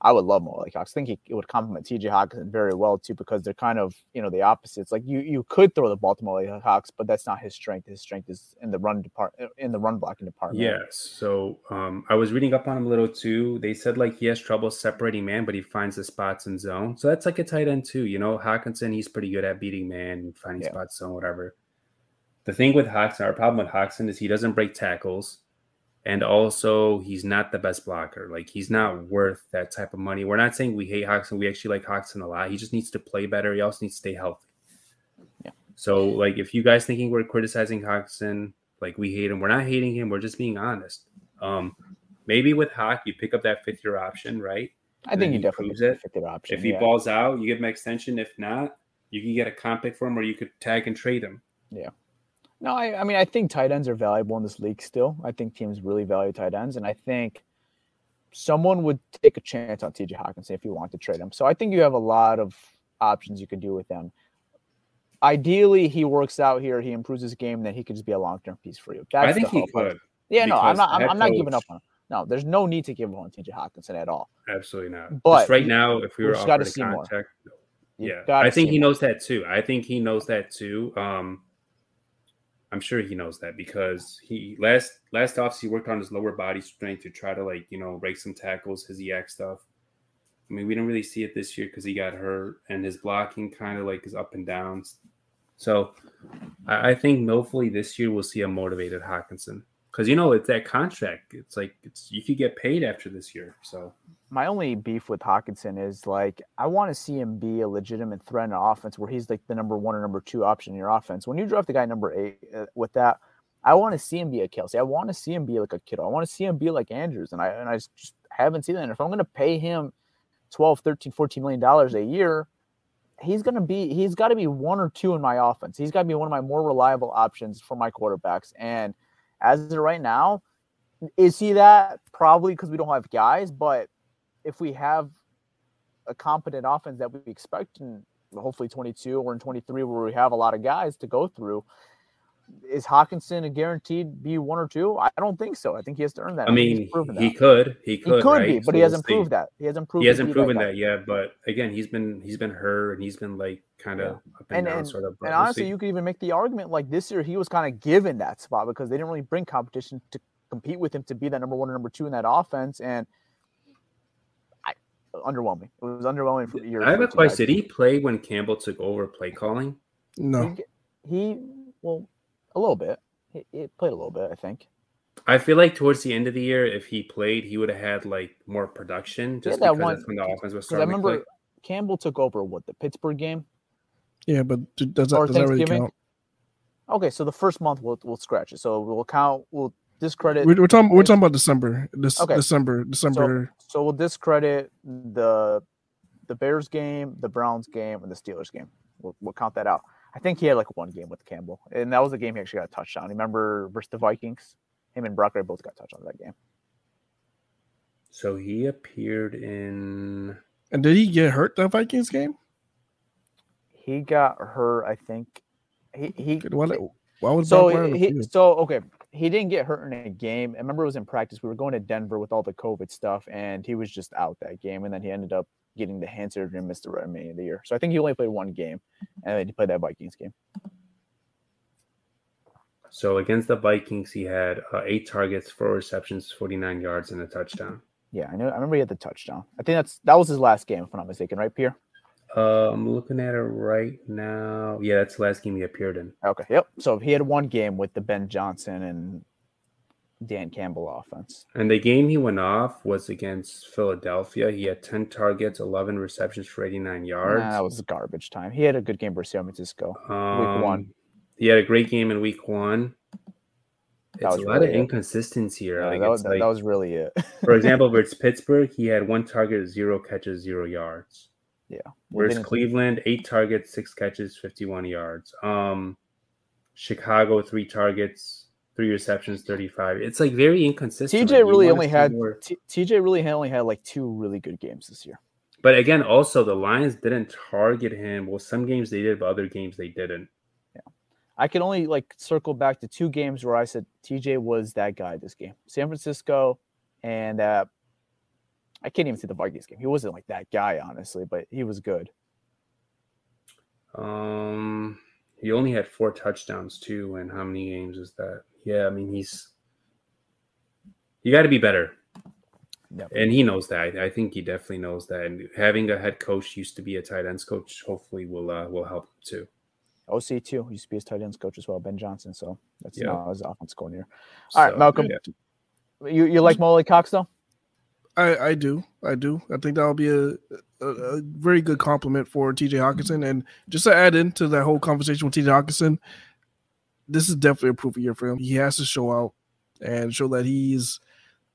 S5: I would love Mo Alie-Cox. I think he, it would complement TJ Hockenson very well too, because they're kind of you know the opposites. Like you you could throw the Baltimore Hawks, but that's not his strength. His strength is in the run department, in the run blocking department.
S6: Yes. So um, I was reading up on him a little too. They said like he has trouble separating man, but he finds the spots in zone. So that's like a tight end too. You know, Hockenson he's pretty good at beating man, finding yeah. spots zone, whatever. The thing with Hockenson, our problem with Hockenson is he doesn't break tackles and also he's not the best blocker. Like he's not worth that type of money. We're not saying we hate Hockenson. We actually like Hockenson a lot. He just needs to play better. He also needs to stay healthy. Yeah. So like if you guys thinking we're criticizing Hockenson, like we hate him, we're not hating him. We're just being honest. Um, maybe with Hawk you pick up that fifth year option, right?
S5: I think you definitely proves it. Fifth year option.
S6: If he yeah. balls out, you give him extension. If not, you can get a comp pick for him, or you could tag and trade him.
S5: Yeah. No, I, I mean I think tight ends are valuable in this league still. I think teams really value tight ends, and I think someone would take a chance on TJ Hockenson if you want to trade him. So I think you have a lot of options you could do with him. Ideally, he works out here, he improves his game, then he could just be a long term piece for you.
S6: That's I think he could.
S5: Yeah, no, I'm not. I'm, I'm not giving up on him. No, there's no need to give up on TJ Hockenson at all.
S6: Absolutely not. But just right now, if we were offered a contract, yeah, I think he more. knows that too. I think he knows that too. Um, I'm sure he knows that because he last last off he worked on his lower body strength to try to like you know break some tackles, his YAC stuff. I mean, we didn't really see it this year because he got hurt, and his blocking kind of like is up and downs. So I, I think hopefully this year we'll see a motivated Hockenson because you know it's that contract. It's like it's you could get paid after this year. So
S5: my only beef with Hockenson is like I want to see him be a legitimate threat in offense where he's like the number one or number two option in your offense. When you draft the guy number eight uh, with that, I want to see him be a Kelce. I want to see him be like a Kittle. I want to see him be like Andrews, and I and I just haven't seen that. And if I'm going to pay him 12, 13, 14 million dollars a year, he's going to be he's got to be one or two in my offense. He's got to be one of my more reliable options for my quarterbacks. And as of right now, is he that? Probably because we don't have guys, but if we have a competent offense that we expect in hopefully 22 or in 23, where we have a lot of guys to go through. Is Hockenson a guaranteed be one or two? I don't think so. I think he has to earn that.
S6: I mean, he could, he could,
S5: he could
S6: right?
S5: be, but
S6: So
S5: he hasn't
S6: we'll
S5: proved that. He hasn't proved.
S6: He hasn't proven
S5: guy.
S6: that yet, but again, he's been he's been hurt and he's been like kind of up and,
S5: and
S6: down,
S5: and,
S6: sort of.
S5: and honestly,
S6: see.
S5: you could even make the argument like this year he was kind of given that spot because they didn't really bring competition to compete with him to be that number one or number two in that offense, and underwhelming. It was underwhelming for years.
S6: I have
S5: for
S6: a question. Did he play when Campbell took over play calling?
S7: No,
S5: He, he well, a little bit. He, he played a little bit, I think.
S6: I feel like towards the end of the year, if he played, he would have had like more production just
S5: that
S6: because
S5: one-
S6: that's when the offense was
S5: Because I
S6: starting to
S5: remember. Campbell took over what the Pittsburgh game.
S7: yeah, but does that,
S5: Or
S7: does that really
S5: Thanksgiving?
S7: count?
S5: Okay, so the first month we'll we'll scratch it. So we'll count. We'll discredit.
S7: We're, we're talking. We're talking about December. This
S5: Okay.
S7: December. December.
S5: So we'll discredit the the Bears game, the Browns game, and the Steelers game. We'll, we'll count that out. I think he had like one game with Campbell, and that was the game he actually got a touchdown. Remember versus the Vikings? Him and Brock Wright both got touchdowns that game.
S6: So he appeared in.
S7: and did he get hurt that Vikings game?
S5: He got hurt, I think. He he.
S7: Why, why was
S5: So
S7: Brock the
S5: he, so okay, he didn't get hurt in a game. I remember it was in practice. We were going to Denver with all the COVID stuff, and he was just out that game. And then he ended up getting the hand surgery and missed the remainder of the year. So I think he only played one game, and then he played that Vikings game.
S6: So against the Vikings, he had uh, eight targets, four receptions, 49 yards, and a touchdown.
S5: Yeah, I know. I remember he had the touchdown. I think that's that was his last game, if I'm not mistaken, right, Pierre?
S6: Uh, I'm looking at it right now. Yeah, that's the last game he appeared in.
S5: Okay. Yep. So he had one game with the Ben Johnson and Dan Campbell offense.
S6: And the game he went off was against Philadelphia. He had 10 targets, 11 receptions for 89 yards.
S5: Nah, that was garbage time. He had a good game versus San Francisco.
S6: Um,
S5: one.
S6: He had a great game in week one. It's
S5: That
S6: a lot
S5: really
S6: of inconsistency here.
S5: Yeah,
S6: Like,
S5: that, was,
S6: like-
S5: that was really it.
S6: for example, versus *laughs* Pittsburgh, he had one target, zero catches, zero yards.
S5: Yeah.
S6: Whereas Cleveland, eight targets, six catches, 51 yards. Um, Chicago, three targets, three receptions, 35. It's like very inconsistent.
S5: TJ really only had
S6: more-
S5: T- TJ really had only had like two really good games this year.
S6: But again, also the Lions didn't target him. Well, some games they did, but other games they didn't. Yeah.
S5: I can only like circle back to two games where I said TJ was that guy this game. San Francisco and uh I can't even see the Vikings game. He wasn't like that guy, honestly, but he was good.
S6: Um, he only had four touchdowns too. And how many games is that? Yeah, I mean he's you got to be better,
S5: Yep.
S6: and he knows that. I think he definitely knows that. And having a head coach used to be a tight ends coach, hopefully will uh, will help him too.
S5: OC too used to be his tight ends coach as well, Ben Johnson. So that's
S6: Yeah.
S5: now his offense coordinator. All right,
S6: So,
S5: Malcolm.
S6: yeah.
S5: You you like Mo Alie-Cox though?
S7: I, I do. I do. I think that'll be a, a, a very good compliment for TJ Hockenson. And just to add into that whole conversation with TJ Hockenson, this is definitely a proof of year for him. He has to show out and show that he's,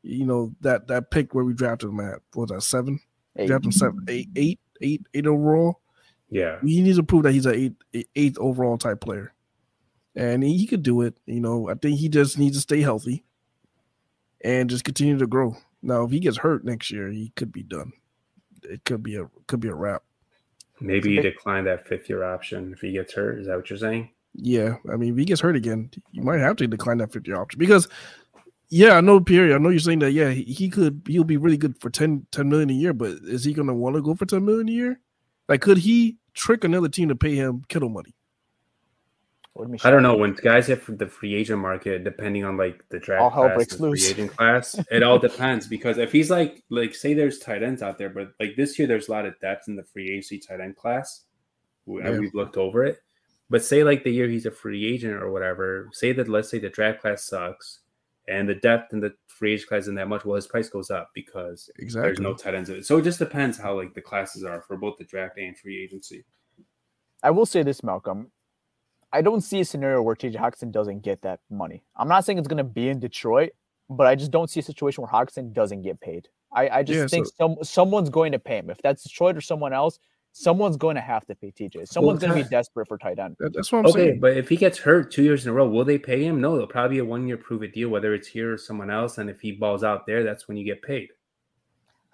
S7: you know, that that pick where we drafted him at what was that seven?
S5: Eight.
S7: Drafted him seven, eight, eight, eight, eight overall.
S6: Yeah,
S7: He needs to prove that he's an eight, a- eighth overall type player, and he, he could do it. You know, I think he just needs to stay healthy and just continue to grow. Now, if he gets hurt next year, he could be done. It could be a could be a wrap.
S6: maybe he
S5: big-
S6: decline that fifth year option if he gets hurt. Is that what you're saying?
S7: Yeah, I mean, if he gets hurt again, you might have to decline that 50 option because, yeah, I know Pierre. I know you're saying that. Yeah, he, he could. He'll be really good for 10, 10 million a year, but is he going to want to go for ten million a year? Like, could he trick another team to pay him Kittle money?
S5: Wouldn't be
S6: I don't
S5: shocked.
S6: know when guys hit the free agent market, depending on like the draft
S5: All hell
S6: class,
S5: breaks
S6: and free agent class. It all *laughs* depends because if he's like like say there's tight ends out there, but like this year there's a lot of depth in the free agency tight end class. We,
S7: Yeah.
S6: We've looked over it, but say like the year he's a free agent or whatever. Say that let's say the draft class sucks, and the depth in the free agent class isn't that much. Well, his price goes up because
S7: Exactly.
S6: there's no tight ends. So it just depends how like the classes are for both the draft and free agency.
S5: I will say this, Malcolm. I don't see a scenario where TJ Hockenson doesn't get that money. I'm not saying it's going to be in Detroit, but I just don't see a situation where Hockenson doesn't get paid. I, I just
S7: Yeah,
S5: think
S7: so-
S5: some someone's going to pay him. If that's Detroit or someone else, someone's going to have to pay TJ. Someone's going to be desperate for tight end.
S7: That- that's what I'm
S6: Okay,
S7: saying.
S6: but if he gets hurt two years in a row, will they pay him? No, it'll probably be a one year prove it deal, whether it's here or someone else. And if he balls out there, that's when you get paid.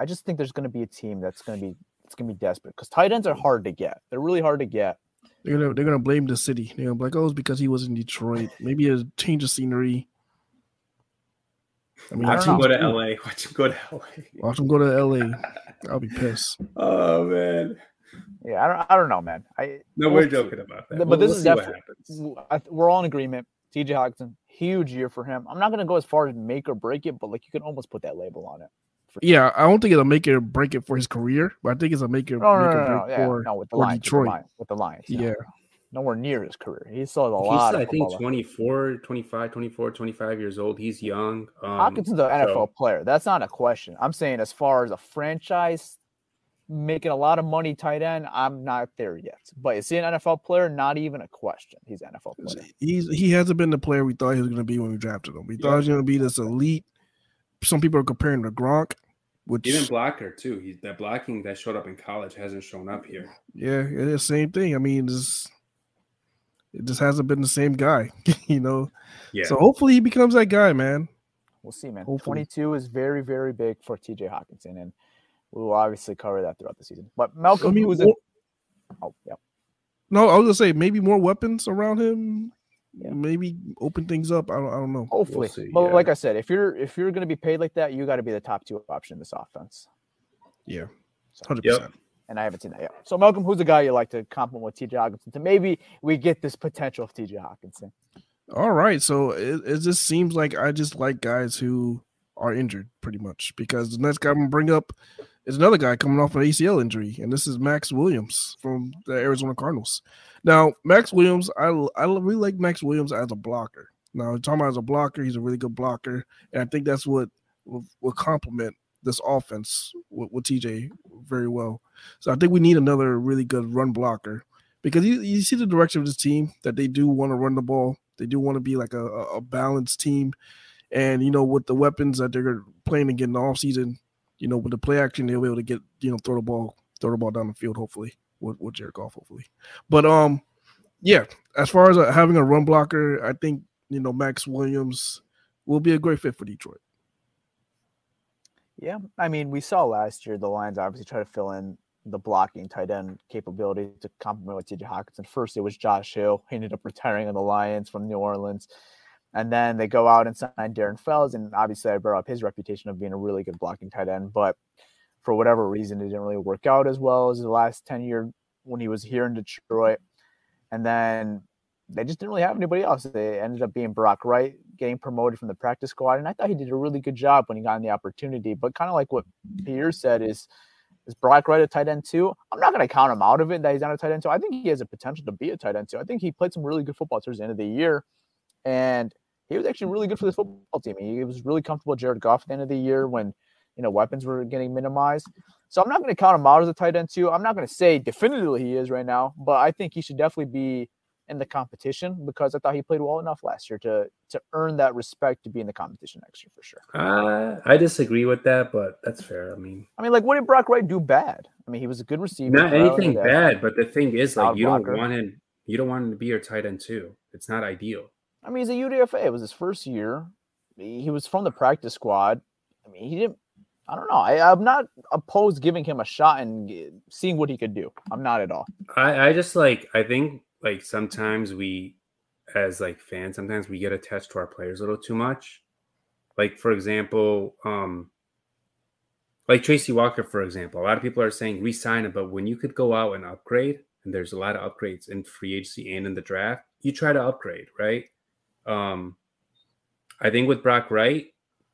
S5: I just think there's going to be a team that's going to be it's gonna be desperate because tight ends are hard to get. They're really hard to get.
S7: They're gonna they're gonna blame the city. They're gonna be like, oh, it's because he was in Detroit. Maybe a change of scenery.
S6: I mean, watch him go to LA. Watch him go to LA.
S7: Watch him go to LA. *laughs* I'll be pissed.
S6: Oh man.
S5: Yeah, I don't. I don't know, man. I
S6: no, we're joking about that.
S5: But
S6: we'll,
S5: this we'll is definitely. We're all in agreement. T.J. Hockenson, huge year for him. I'm not going to go as far as make or break it, but like you can almost put that label on it.
S7: Yeah, I don't think it'll make it or break it for his career, but I think it's a make it,
S5: no,
S7: make
S5: no,
S7: no,
S5: no, yeah,
S7: for,
S5: no, with the Lions,
S7: Detroit.
S5: With the Lions.
S7: Yeah.
S5: yeah. Nowhere near his career. He still has a lot.
S6: He's, I think 24, 25, 24, 25 years old. He's young. Um,
S5: Hockenson's an NFL so. player. That's not a question. I'm saying as far as a franchise making a lot of money tight end, I'm not there yet. But is he an NFL player? Not even a question. He's an NFL player.
S7: He's he hasn't been the player we thought he was going to be when we drafted him. We thought he was going to be this elite. Some people are comparing to Gronk. Which,
S6: even blocker too. He's that blocking that showed up in college hasn't shown up here.
S7: Yeah, it's the same thing. I mean, it's, it just hasn't been the same guy, *laughs* you know. Yeah. So hopefully he becomes that guy, man.
S5: We'll see, man. Hopefully. 22 is very, very big for TJ Hockenson, and we will obviously cover that throughout the season. But Malcolm, I mean, who's oh yeah.
S7: No, I was gonna say maybe more weapons around him. Yeah. Maybe open things up. I don't. I don't know.
S5: Hopefully, we'll see, but yeah. like I said, if you're if you're gonna be paid like that, you got to be the top two option in this offense.
S7: Yeah, hundred so, percent.
S5: And I haven't seen that yet. So Malcolm, who's the guy you like to compliment with TJ Hockenson? To maybe we get this potential of TJ Hockenson.
S7: All right, so it, it just seems like I just like guys who are injured pretty much because the next guy I'm gonna bring up is another guy coming off an ACL injury, and this is Maxx Williams from the Arizona Cardinals. Now, Maxx Williams, I I really like Maxx Williams as a blocker. Now, talking about as a blocker, he's a really good blocker, and I think that's what will, will complement this offense with, with, TJ very well. So I think we need another really good run blocker because you, you see the direction of this team that they do want to run the ball. They do want to be like a, a balanced team. And, you know, with the weapons that they're playing again in the offseason, you know, with the play action, they'll be able to get, you know, throw the ball, throw the ball down the field, hopefully, with, with Jared Goff, hopefully. But um, yeah, as far as uh, having a run blocker, I think, you know, Maxx Williams will be a great fit for Detroit.
S5: Yeah. I mean, we saw last year the Lions obviously try to fill in the blocking tight end capability to complement with TJ Hockenson. First, it was Josh Hill. He ended up retiring on the Lions from New Orleans. And then they go out and sign Darren Fells. And obviously, I brought up his reputation of being a really good blocking tight end. But for whatever reason, it didn't really work out as well as the last 10 year when he was here in Detroit. And then they just didn't really have anybody else. They ended up being Brock Wright getting promoted from the practice squad. And I thought he did a really good job when he got the opportunity. But kind of like what Pierre said is, is Brock Wright a tight end too? I'm not going to count him out of it that he's not a tight end too. I think he has a potential to be a tight end too. I think he played some really good football towards the end of the year. And he was actually really good for this football team. He was really comfortable with Jared Goff at the end of the year when you know weapons were getting minimized. So I'm not going to count him out as a tight end too. I'm not going to say definitively he is right now, but I think he should definitely be in the competition because I thought he played well enough last year to to earn that respect to be in the competition next year for sure.
S6: Uh, I disagree with that, but that's fair. I mean,
S5: I mean, like, what did Brock Wright do bad? I mean, he was a good receiver.
S6: Not anything bad, but the thing is, like, you blocker. don't want him. You don't want him to be your tight end too. It's not ideal.
S5: I mean, he's a UDFA. It was his first year. He was from the practice squad. I mean, he didn't. I don't know. I, am not opposed giving him a shot and seeing what he could do. I'm not at all.
S6: I, I just like. I think like sometimes we, as like fans, sometimes we get attached to our players a little too much. Like for example, um, like Tracy Walker, for example. A lot of people are saying resign him, but when you could go out and upgrade, and there's a lot of upgrades in free agency and in the draft, you try to upgrade, right? Um, I think with Brock Wright,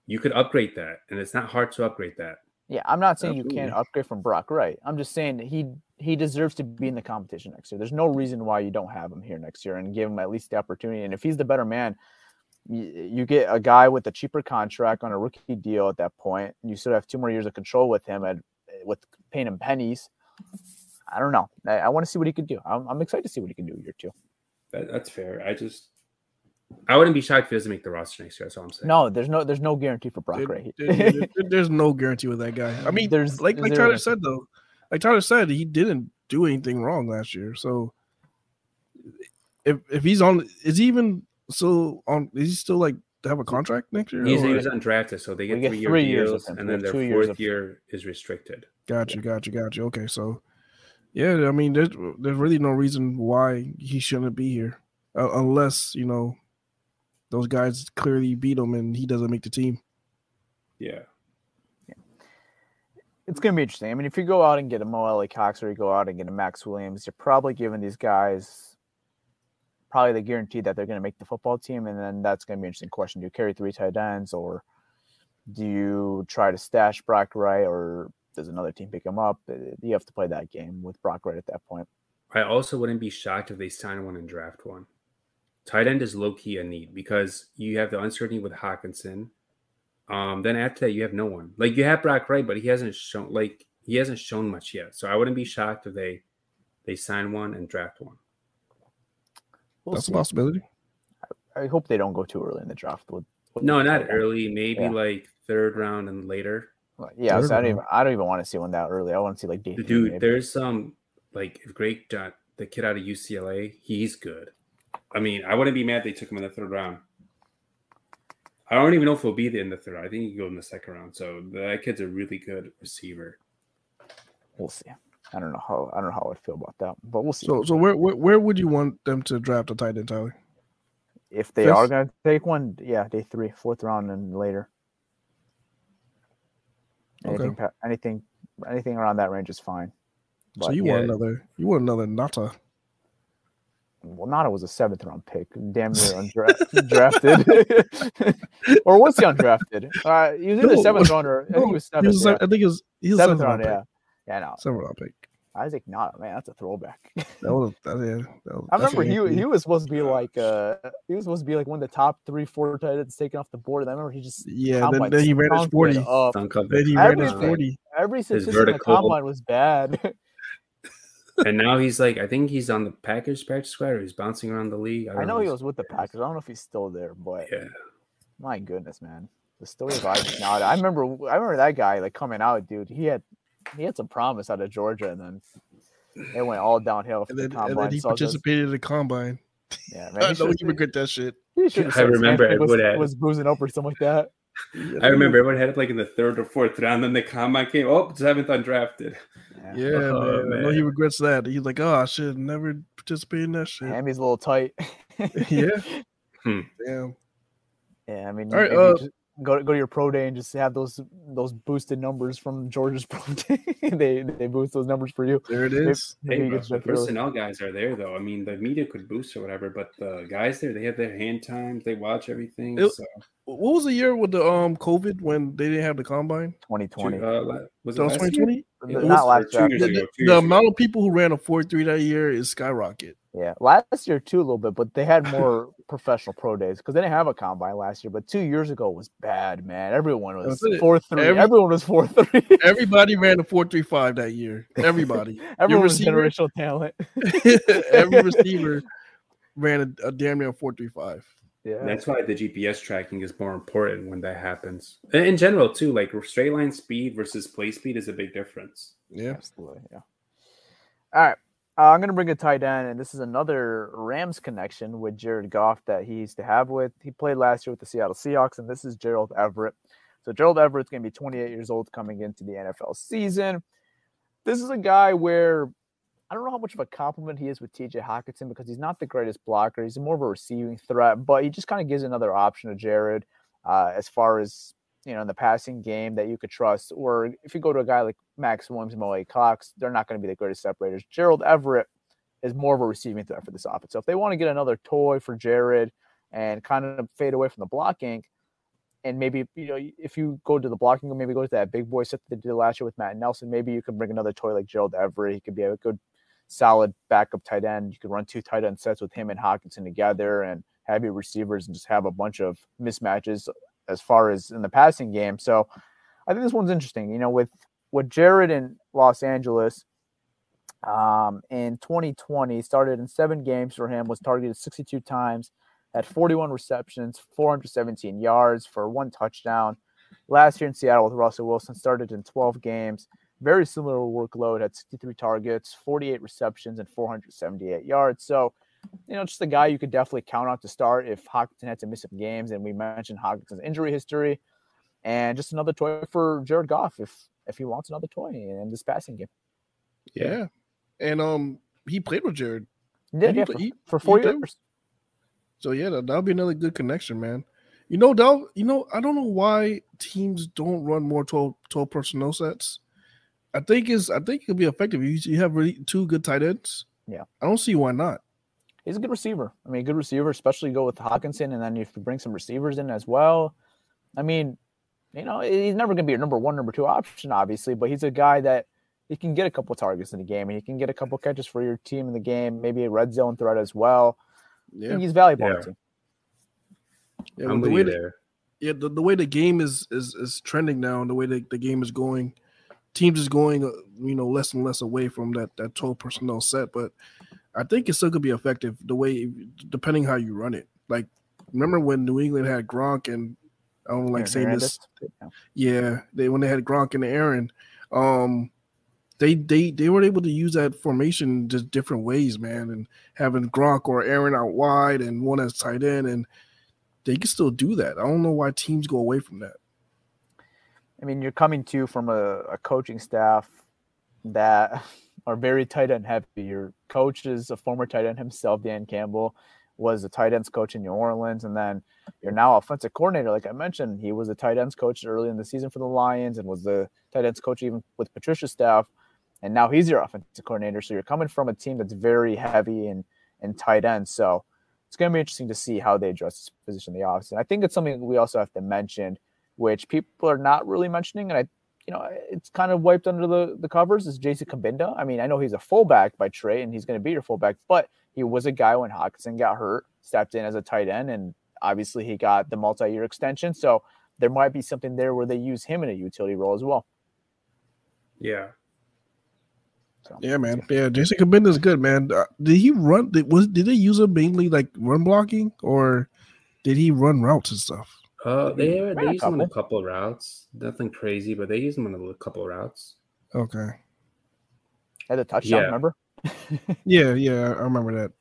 S6: you could upgrade that, and it's not hard to upgrade that.
S5: Yeah, I'm not saying Absolutely. you can't upgrade from Brock Wright. I'm just saying he he deserves to be in the competition next year. There's no reason why you don't have him here next year and give him at least the opportunity. And if he's the better man, you, you get a guy with a cheaper contract on a rookie deal at that point. You still have two more years of control with him at with paying him pennies. I don't know. I, I want to see what he could do. I'm, I'm, excited to see what he can do year two.
S6: That, that's fair. I just I wouldn't be shocked if he doesn't make the roster next year. That's all I'm saying.
S5: No, there's no there's no guarantee for Brock Wright.
S7: There, there, there's no guarantee with that guy. I mean, there's like like Tyler said though, like Tyler said, he didn't do anything wrong last year. So if if he's on, is he even still on? Is he still like to have a contract next year?
S6: He's, he was undrafted, so they get three, year three deals, and then their fourth year is restricted.
S7: Got you, got you, got you. Okay, so yeah, I mean, there's there's really no reason why he shouldn't be here, uh, unless you know those guys clearly beat him and he doesn't make the team.
S6: Yeah.
S5: It's going to be interesting. I mean, if you go out and get a Mo Alie-Cox or you go out and get a Maxx Williams, you're probably giving these guys probably the guarantee that they're going to make the football team. And then that's going to be an interesting question. Do you carry three tight ends or do you try to stash Brock Wright or does another team pick him up? You have to play that game with Brock Wright at that point.
S6: I also wouldn't be shocked if they sign one and draft one. Tight end is low key a need because you have the uncertainty with Hockenson. Um, then after that, you have no one. Like you have Brock Wright, but he hasn't shown like he hasn't shown much yet. So I wouldn't be shocked if they they sign one and draft one.
S7: We'll That's see. a possibility.
S5: I hope they don't go too early in the draft. With,
S6: with no, not early. Maybe yeah. like third round and later.
S5: Yeah, so I don't even I don't even want to see one that early. I want to see like
S6: day dude. Maybe. There's some um, like if Greg the kid out of UCLA, he's good. I mean, I wouldn't be mad they took him in the third round. I don't even know if he'll be there in the third. I think he can go in the second round. So that kid's a really good receiver.
S5: We'll see. I don't know how I don't know how I'd feel about that, but we'll see.
S7: So, so where where, where would you want them to draft a tight end, Tyler?
S5: If they Fifth? are going to take one, yeah, day three, fourth round, and later. Anything, okay. anything, anything around that range is fine.
S7: But, so you yeah, want another? You want another Nauta?
S5: Well, Nauta was a seventh round pick, damn near *laughs* undrafted. *laughs* or was he undrafted? Uh, he was either no, seventh rounder. No, I think he was seventh. He was,
S7: yeah. I think he was, he was
S5: seventh, round. Yeah, yeah, no,
S7: seventh round pick.
S5: Isaac Nauta, man, that's a throwback. *laughs*
S7: that was, that, yeah, that was,
S5: I remember he he was supposed to be like uh he was supposed to be like one of the top three four tight ends taken off the board. And I remember he just
S7: yeah then, then he ran his forty. Then he ran his forty.
S5: Every statistic in the combine was bad
S6: and now he's like, I think he's on the Packers practice squad or he's bouncing around the league.
S5: I, I know, he was with the Packers. I don't know if he's still there, but
S6: yeah,
S5: my goodness, man, the story of Isaac now. I remember, I remember that guy like coming out, dude. He had he had some promise out of Georgia, and then it went all downhill.
S7: And then, the and then he so participated just, in the combine.
S5: Yeah, *laughs* man.
S7: I know you regret that shit.
S6: I remember
S5: it was, was boozing up or something like that.
S6: I remember everyone had it like in the third or fourth round. Then the combine came. Oh, seventh undrafted.
S7: Yeah, oh, man. man. I know he regrets that. He's like, oh, I should never participate in that shit.
S5: Hammy's a little tight. *laughs*
S7: yeah.
S6: Hmm.
S7: Damn.
S5: Yeah, I mean, All right, uh, go go to your pro day and just have those those boosted numbers from Georgia's *laughs* pro day. they they boost those numbers for you.
S7: There it is.
S6: Maybe, maybe hey, bro, the personnel guys are there though. I mean, the media could boost or whatever, but the guys there, they have their hand times. They watch everything. It, so.
S7: What was the year with the um COVID when they didn't have the combine?
S5: 2020.
S6: Uh,
S7: was it 2020?
S5: Not last year.
S7: The, the, the amount of people who ran a four three that year is skyrocket.
S5: Yeah, last year too a little bit, but they had more professional pro days because they didn't have a combine last year. But two years ago was bad, man. Everyone was four three. Every, Everyone was four three.
S7: everybody ran a four three five that year. Everybody. *laughs*
S5: Everyone was generational talent. *laughs*
S7: every *laughs* receiver ran a, a damn near four three five.
S6: Yeah, that's why the GPS tracking is more important when that happens. In general, too, like straight line speed versus play speed is a big difference.
S7: Yeah,
S5: absolutely. Yeah. All right. Uh, I'm going to bring a tight end, and this is another Rams connection with Jared Goff that he used to have with. He played last year with the Seattle Seahawks, and this is Gerald Everett. So Gerald Everett's going to be 28 years old coming into the NFL season. This is a guy where I don't know how much of a compliment he is with TJ Hockenson because he's not the greatest blocker. He's more of a receiving threat, but he just kind of gives another option to Jared uh, as far as you know in the passing game that you could trust. Or if you go to a guy like Maxx Williams and Mo Alie-Cox, they're not going to be the greatest separators. Gerald Everett is more of a receiving threat for this offense. So if they want to get another toy for Jared and kind of fade away from the blocking, and maybe you know if you go to the blocking, maybe go to that big boy set that they did last year with Matt Nelson. Maybe you can bring another toy like Gerald Everett. He could be a good, solid backup tight end. You could run two tight end sets with him and Hockenson together, and have your receivers and just have a bunch of mismatches as far as in the passing game. So I think this one's interesting. You know, with with Jared in Los Angeles um, in 2020, started in seven games for him, was targeted 62 times, had 41 receptions, 417 yards for one touchdown. Last year in Seattle with Russell Wilson, started in 12 games, very similar workload, had 63 targets, 48 receptions, and 478 yards. So you know, just a guy you could definitely count on to start if Hockenson had to miss some games. And we mentioned Hockenson's injury history, and just another toy for Jared Goff if if he wants another toy in this passing game.
S7: Yeah, and um, he played with Jared.
S5: Yeah,
S7: He
S5: yeah,
S7: play-
S5: for,
S7: he-
S5: for four
S7: played-
S5: years.
S7: So yeah, that, that'll be another good connection, man. You know, that you know, I don't know why teams don't run more 12, 12 personnel sets. I think is I think it could be effective. You, you have really two good tight ends.
S5: Yeah.
S7: I don't see why not.
S5: He's a good receiver. I mean, good receiver, especially go with Hockenson, and then if you bring some receivers in as well. I mean, you know, he's never going to be your number one, number two option, obviously, but he's a guy that he can get a couple targets in the game, and he can get a couple catches for your team in the game, maybe a red zone threat as well.
S7: Yeah,
S5: think he's valuable
S6: Yeah.
S5: the
S7: yeah
S6: I'm
S7: the way
S6: you
S7: that- yeah, the, the way the game is is is trending now, and the way the, the game is going, teams is going, uh, you know, less and less away from that that twelve personnel set. But I think it still could be effective the way, depending how you run it. Like, remember when New England had Gronk and I don't like
S5: Aaron
S7: saying this.
S5: Hernandez. Yeah,
S7: they when they had Gronk and Aaron, um, they they they were able to use that formation just different ways, man, and having Gronk or Aaron out wide and one as tight end, and they can still do that. I don't know why teams go away from that.
S5: I mean, you're coming to from a, a coaching staff that are very tight end heavy. Your coach is a former tight end himself, Dan Campbell, was a tight ends coach in New Orleans, and then you're now offensive coordinator. Like I mentioned, he was a tight ends coach early in the season for the Lions, and was the tight ends coach even with Patricia's staff, and now he's your offensive coordinator. So you're coming from a team that's very heavy in in tight ends. So it's going to be interesting to see how they address this position in the offseason. I think it's something we also have to mention which people are not really mentioning, and I, you know, it's kind of wiped under the, the covers is Jason Cabinda. I mean, I know he's a fullback by trade, and he's going to be your fullback, but he was a guy when Hockenson got hurt, stepped in as a tight end, and obviously he got the multi-year extension. So there might be something there where they use him in a utility role as well.
S6: Yeah.
S5: So
S7: Yeah, man. Yeah, Jason Cabinda is good, man. Uh, did he run? Did, was did they use him mainly like run blocking, or did he run routes and stuff?
S6: Uh, they
S5: Ran
S6: they use him on a
S5: couple.
S6: couple of routes. Nothing crazy, but they use him on a couple of routes.
S7: Okay.
S5: Had a touchdown,
S6: Yeah.
S5: remember? *laughs*
S7: Yeah, yeah, I remember that.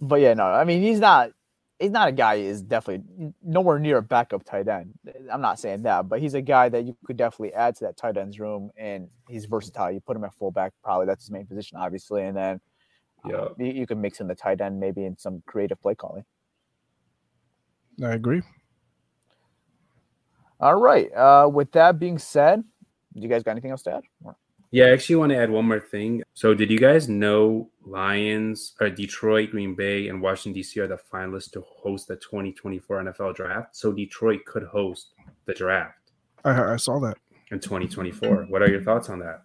S5: But yeah, no, I mean he's not he's not a guy who is definitely nowhere near a backup tight end. I'm not saying that, but he's a guy that you could definitely add to that tight end's room and he's versatile. You put him at fullback, probably that's his main position, obviously, and then uh,
S6: Yeah.
S5: you, you can mix in the tight end maybe in some creative play calling.
S7: I agree.
S5: All right. Uh, with that being said, do you guys got anything else to add? Or-
S6: Yeah, I actually want to add one more thing. So, did you guys know Lions or Detroit, Green Bay, and Washington D.C. are the finalists to host the 2024 NFL Draft? So, Detroit could host the draft
S7: I I saw that.
S6: in 2024. What are your thoughts on that?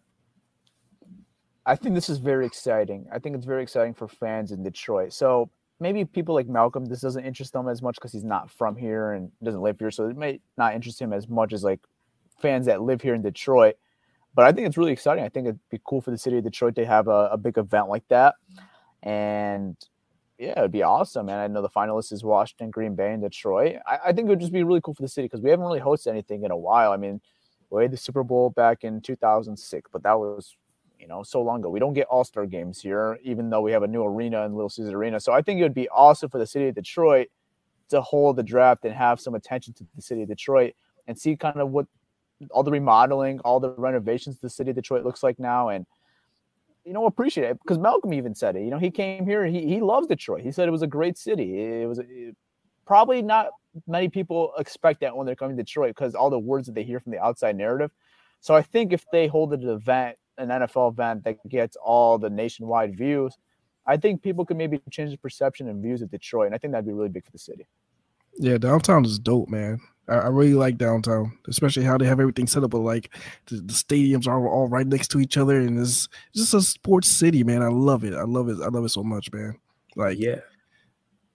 S5: I think this is very exciting. I think it's very exciting for fans in Detroit. So maybe people like Malcolm, this doesn't interest them as much because he's not from here and doesn't live here. So it may not interest him as much as like fans that live here in Detroit. But I think it's really exciting. I think it'd be cool for the city of Detroit to have a, a big event like that. And yeah, it'd be awesome. And I know the finalists is Washington, Green Bay, and Detroit. I, I think it would just be really cool for the city because we haven't really hosted anything in a while. I mean, we had the Super Bowl back in 2006, but that was you know, so long ago. We don't get all star games here, even though we have a new arena in Little Caesars Arena. So I think it would be awesome for the city of Detroit to hold the draft and have some attention to the city of Detroit and see kind of what all the remodeling, all the renovations the city of Detroit looks like now. And, you know, appreciate it because Malcolm even said it. You know, he came here, he, he loves Detroit. He said it was a great city. It was it, probably not many people expect that when they're coming to Detroit because all the words that they hear from the outside narrative. So I think if they hold an event, an NFL event that gets all the nationwide views, I think people could maybe change the perception and views of Detroit. And I think that'd be really big for the city.
S7: Yeah, downtown is dope, man. I, I really like downtown, especially how they have everything set up. But like the, the stadiums are all right next to each other, and it's just a sports city, man. I love it. I love it. I love it so much, man. Like
S6: Yeah.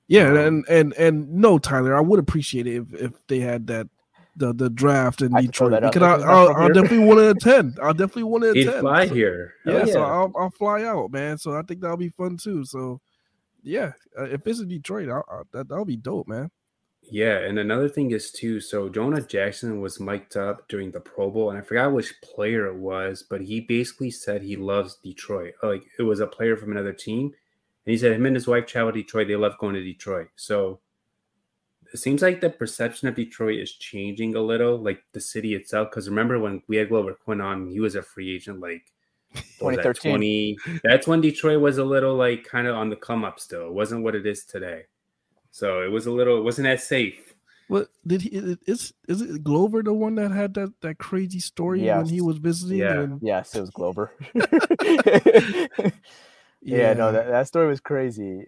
S7: Yeah,
S6: Um,
S7: and and and no, Tyler, I would appreciate it if, if they had that the the draft in
S5: I
S7: Detroit because I,
S5: if he's
S7: I'll, I'll definitely want to attend. I'll definitely want to
S6: He'd
S7: attend.
S6: fly
S7: So-
S6: here.
S7: Yeah,
S6: Hell
S7: so I'll I'll fly out, man. So I think that'll be fun too. So yeah, uh, if it's in Detroit, I'll, I'll, that that'll be dope, man.
S6: Yeah, and another thing is too. So Jonah Jackson was mic'd up during the Pro Bowl, and I forgot which player it was, but he basically said he loves Detroit. Like it was a player from another team, and he said him and his wife traveled to Detroit. They love going to Detroit. So it seems like the perception of Detroit is changing a little, like the city itself. Because remember when we had Glover Quin on, he was a free agent like
S5: 2013.
S6: 20, that's when Detroit was a little like kind of on the come up still. It wasn't what it is today. So it was a little, it wasn't as safe.
S7: What did he? Is is it Glover the one that had that that crazy story when he was visiting?
S6: Yeah.
S7: and-
S5: Yes, it was Glover. *laughs* *laughs* yeah, no, that, that story was crazy.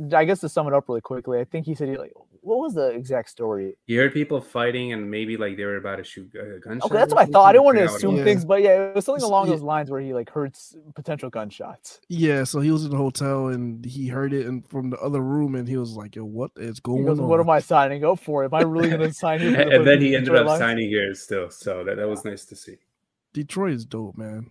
S5: Uh, I guess to sum it up really quickly, I think he said he like what was the exact story?
S6: You heard people fighting and maybe like they were about to shoot a gunshot.
S5: Uh, okay, that's what I thought. I didn't want to
S6: forgot what it
S5: assume.
S7: Yeah.
S5: things, but yeah, it was something along those lines where he like heard potential gunshots.
S7: Yeah, so he was in the hotel and he heard it and from the other room and he was like, "Yo, what is
S5: He
S7: going
S5: goes,
S7: on?"
S5: "What am I signing up for? Am I really going to sign *laughs* here?"
S6: And, and then he ended up
S5: Lions?"
S6: signing here still. So that, that was nice to see.
S7: Detroit is dope, man.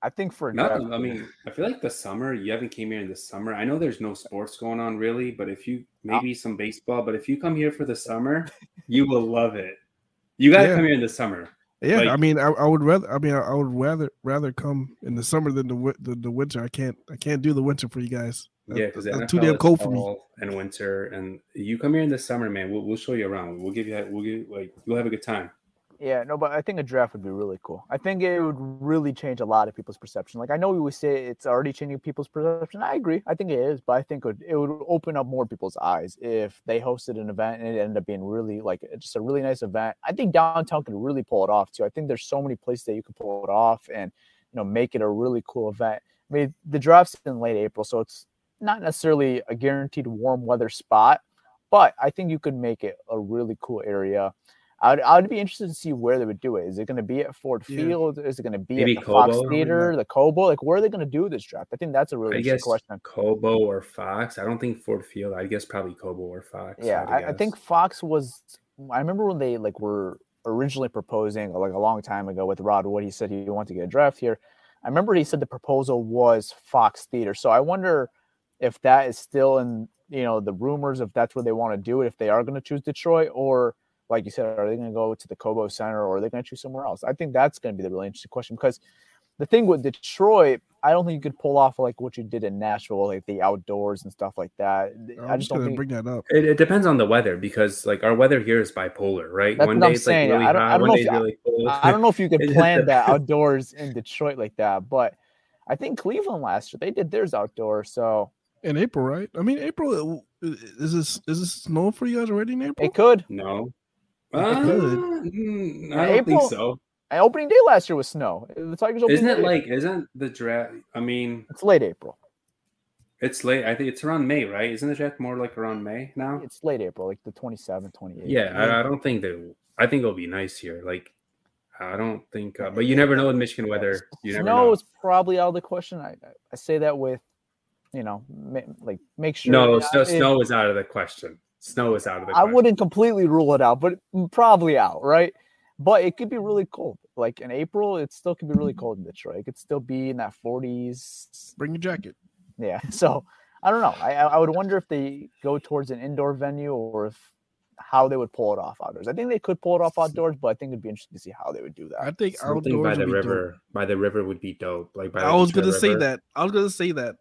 S5: I think for a
S6: Not,
S5: draft,
S6: I mean, I feel like the summer, you haven't came here in the summer. I know there's no sports going on really, but if you ah. maybe some baseball, but if you come here for the summer, you will love it. You gotta
S7: Yeah.
S6: come here in the summer.
S7: Yeah,
S6: Like-
S7: I mean, I, I would rather. I mean, I, I would rather rather come in the summer than the, the the winter. I can't I can't do the winter for you guys.
S6: Yeah, because
S7: that's too damn cold for me.
S6: And winter, and you come here in the summer, man. We'll, we'll show you around. We'll give you, we'll give like, you'll have a good time.
S5: Yeah, no, but I think a draft would be really cool. I think it would really change a lot of people's perception. Like I know we would say it's already changing people's perception. I agree. I think it is, but I think it would, it would open up more people's eyes if they hosted an event and it ended up being really like just a really nice event. I think downtown could really pull it off too. I think there's so many places that you could pull it off and you know make it a really cool event. I mean, the draft's in late April, so it's not necessarily a guaranteed warm weather spot, but I think you could make it a really cool area. I'd, I'd be interested to see where they would do it. Is it going to be at Ford
S7: Yeah.
S5: Field? Is it going to be
S6: Maybe
S5: at the Fox Theater, the Cobo? Like, where are they going to do this draft? I think that's a really
S6: I
S5: interesting
S6: guess
S5: question.
S6: Cobo or Fox. I don't think Ford Field. I guess probably Cobo or Fox.
S5: Yeah, I, I think Fox was. I remember when they like were originally proposing, like a long time ago, with Rod Wood. He said he wanted to get a draft here. I remember he said the proposal was Fox Theater. So I wonder if that is still in you know the rumors if that's where they want to do it. If they are going to choose Detroit, or like you said, are they going to go to the Cobo Center, or are they going to choose somewhere else? I think that's going to be the really interesting question because the thing with Detroit, I don't think you could pull off like what you did in Nashville, like the outdoors and stuff like that.
S7: I'm
S5: I
S7: just
S5: just don't
S7: gonna
S5: think
S7: bring that up.
S6: It, it depends on the weather because like our weather here is bipolar, right?
S5: That's
S6: one
S5: what I'm
S6: day it's like
S5: saying.
S6: really
S5: I don't- I don't
S6: one
S5: know
S6: day
S5: if
S6: it's
S5: I-
S6: really cold.
S5: I I don't know if you could *laughs* plan that outdoors in Detroit like that, but I think Cleveland last year they did theirs outdoors, so
S7: In April, right? I mean, April is this is this snow for you guys already in April?
S5: it could.
S6: No.
S7: It
S6: Uh, mm, I don't
S5: April-
S6: think so.
S5: Opening day last year was snow. The Tigers opening
S6: Isn't it
S5: day-
S6: like isn't the draft? I mean,
S5: it's late April?
S6: it's late. I think it's around May, right? Isn't the draft more like around May now?
S5: It's late April, like the 27th, 28th.
S6: Yeah, I, I don't think that. I think it'll be nice here. Like, I don't think, uh, but you never know in Michigan weather. You never
S5: snow
S6: know.
S5: is probably out of the question. I I say that with, you know, ma- like make sure.
S6: No, snow,
S5: it-
S6: snow is out of the question. Snow is out of the
S5: I wouldn't completely rule it out, but probably out, right? But it could be really cold. Like in April, it still could be really mm-hmm. cold in Detroit. It could still be in that 40s.
S7: Bring your jacket.
S5: Yeah. *laughs* So I don't know. I I I would wonder if they go towards an indoor venue or if how they would pull it off outdoors. I think they could pull it off outdoors, but I think it'd be interesting to see how they would do that.
S7: I think
S6: Something
S7: outdoors
S6: by the
S7: would be dope.
S6: river. By the river would be dope. Like by
S7: I was gonna say that. I was gonna say that.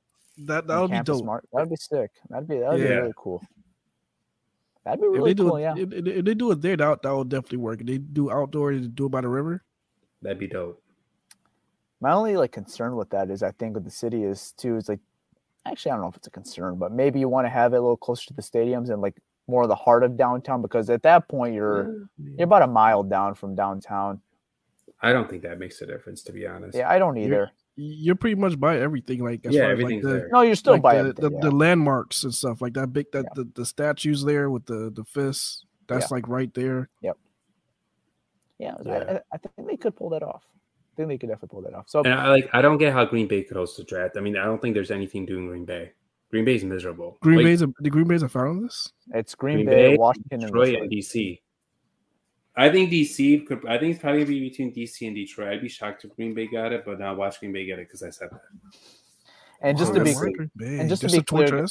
S7: That that would be dope.
S5: Mart. That'd be sick. That'd be that'd be really cool. That'd be
S7: If
S5: really
S7: they do
S5: cool.
S7: it,
S5: Yeah.
S7: if, if- if they do it there, that that will definitely work. If they do outdoor, they do it by the river.
S6: That'd be dope.
S5: My only like concern with that is I think with the city is too is like actually I don't know if it's a concern, but maybe you want to have it a little closer to the stadiums and like more of the heart of downtown because at that point you're you're about a mile down from downtown.
S6: I don't think that makes a difference, to be honest.
S5: Yeah, I don't
S7: You're-
S5: either.
S7: You're pretty much by everything. Like as
S6: Yeah,
S7: far as like the,
S6: there.
S5: No, you're still
S7: like
S5: by
S7: the, the,
S5: yeah.
S7: the landmarks and stuff like that. Big that
S5: Yeah.
S7: the, the statues there with the the fists. That's
S5: Yeah.
S7: like right there.
S5: yeah, I-
S6: Yeah.
S5: I, I think they could pull that off. I think they could definitely pull that off. So
S6: And I like. I don't get how Green Bay could host the draft. I mean, I don't think there's anything doing Green Bay. Green Bay's miserable.
S7: Green
S6: Like,
S7: Bay's a, the Green Bay's a fan of this.
S5: it's Green,
S6: Green
S5: Bay,
S6: Bay,
S5: Washington,
S6: Detroit,
S5: Detroit.
S6: and DC. I think DC could. I think it's probably gonna be between DC and Detroit. I'd be shocked if Green Bay got it, but now watch Green Bay get it because I said that.
S5: And just
S7: Wow,
S5: to be clear, and just to be clear,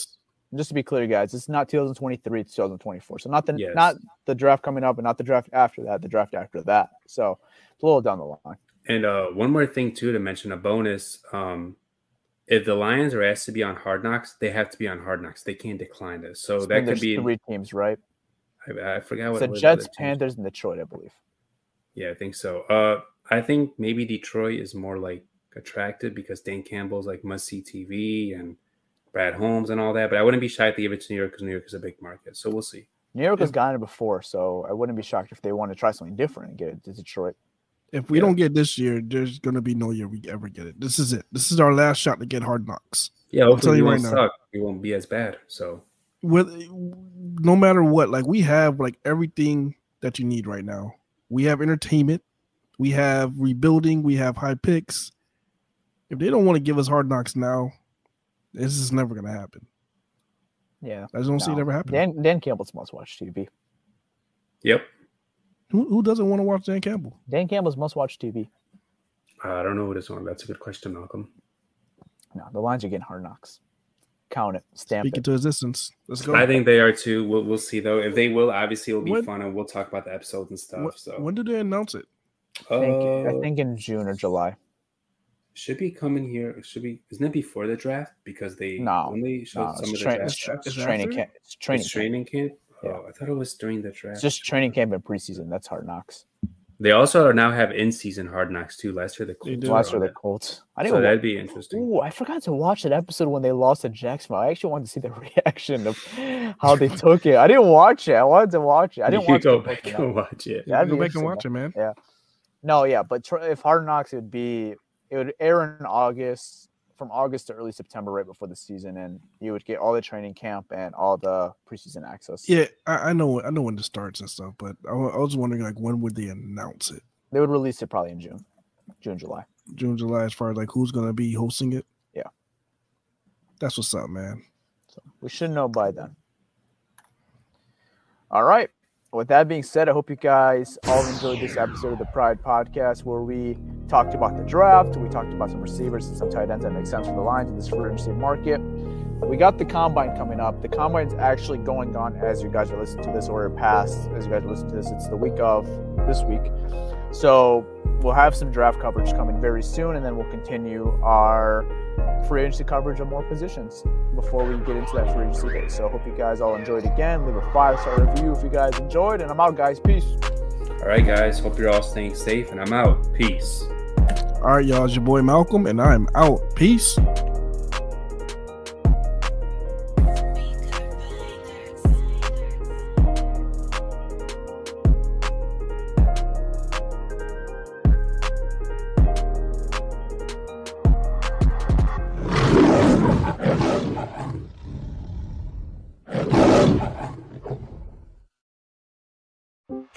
S5: just to be clear, guys, it's not 2023, it's 2024. So not the
S6: Yes.
S5: not the draft coming up, and not the draft after that, the draft after that. So it's a little down the line.
S6: And uh, one more thing too to mention a bonus. Um, if the Lions are asked to be on Hard Knocks, they have to be on Hard Knocks. They can't decline this. So
S5: So
S6: that could be.
S5: three teams, right?
S6: I, I forgot what.
S5: So
S6: what the
S5: Jets, Panthers, and Detroit, I believe.
S6: Yeah, I think so. Uh, I think maybe Detroit is more like attractive because Dan Campbell's like must see TV and Brad Holmes and all that. But I wouldn't be shy to give it to New York because New York is a big market. So we'll see.
S5: New York has gotten it before, so I wouldn't be shocked if they want to try something different and get it to Detroit.
S7: If we
S6: Yeah.
S7: don't get this year, there's gonna be no year we ever get it. This is it. This is our last shot to get hard knocks.
S6: Yeah,
S7: I'll
S6: hopefully
S7: tell
S6: we
S7: you
S6: won't
S7: right now.
S6: suck. We won't be as bad. So
S7: With no matter what, like we have like everything that you need right now. We have entertainment, we have rebuilding, we have high picks. If they don't want to give us hard knocks now, this is never gonna happen.
S5: Yeah.
S7: I just don't see it
S5: no.
S7: ever happening.
S5: Dan, Dan Campbell's must watch TV.
S6: yep.
S7: Who, who doesn't want to watch Dan Campbell?
S5: Dan Campbell's must watch TV.
S6: Uh, I don't know who this one. That's a good question, Malcolm.
S5: No, the lines are getting hard knocks. Count it, stamp
S7: Speak
S5: it.
S7: into existence. Let's go.
S6: I think they are too. We'll we'll see though. If they will, obviously it'll be
S7: When-
S6: fun, and we'll talk about the episodes and stuff.
S7: Wh-
S6: so
S7: when did they announce it?
S5: I think, I
S6: Uh,
S5: think in June or July.
S6: should be coming here. It Should be isn't it before the draft? Because they
S5: No,
S6: only showed
S5: No,
S6: some
S5: it's,
S6: of the draft
S5: it's, tra- it's
S7: Is it
S5: training camp. It's training.
S6: It's
S5: camp.
S6: training camp.
S5: Yeah.
S6: Oh, I thought it was during the draft.
S5: It's just training camp and preseason. That's hard knocks.
S6: They also now have in-season hard knocks too. Last year the Colts
S5: Last year the. Colts. I
S6: So
S5: didn't. wa-
S6: that'd be interesting.
S5: Ooh, I forgot to watch that episode when they lost to Jacksonville. I actually wanted to see the *laughs* reaction of how they *laughs* took it. I didn't watch it. I wanted to watch it. I didn't
S6: you
S5: watch
S6: go
S5: the
S6: back
S5: Colts
S6: and watch it.
S5: Yeah, that'd
S7: go
S5: be
S7: back and watch it, man. Yeah.
S5: No, yeah, but tr- if Hard Knocks, it would be it would air in August, from August to early September, right before the season, and you would get all the training camp and all the preseason access.
S7: Yeah, I, I know. I know when it starts and stuff, but I, I was wondering like when would they announce it?
S5: They would release it probably in June, June, July.
S7: June, July, as far as like who's gonna be hosting it.
S5: Yeah.
S7: that's what's up, man.
S5: So we should know by then. All right. With that being said, I hope you guys all enjoyed this episode of the Pride Podcast where we talked about the draft. We talked about some receivers and some tight ends that make sense for the Lions in this free agency market. We got the combine coming up. The combine's actually going on as you guys are listening to this, or passed as you guys are listening to this. It's the week of this week. So we'll have some draft coverage coming very soon, and then we'll continue our free agency coverage of more positions before we get into that free agency day. So I hope you guys all enjoyed again. Leave a five star review if you guys enjoyed. And I'm out, guys. Peace.
S6: All right, guys. Hope you're all staying safe, and I'm out. Peace.
S7: All right, y'all. It's your boy Malcolm, and I'm out. Peace.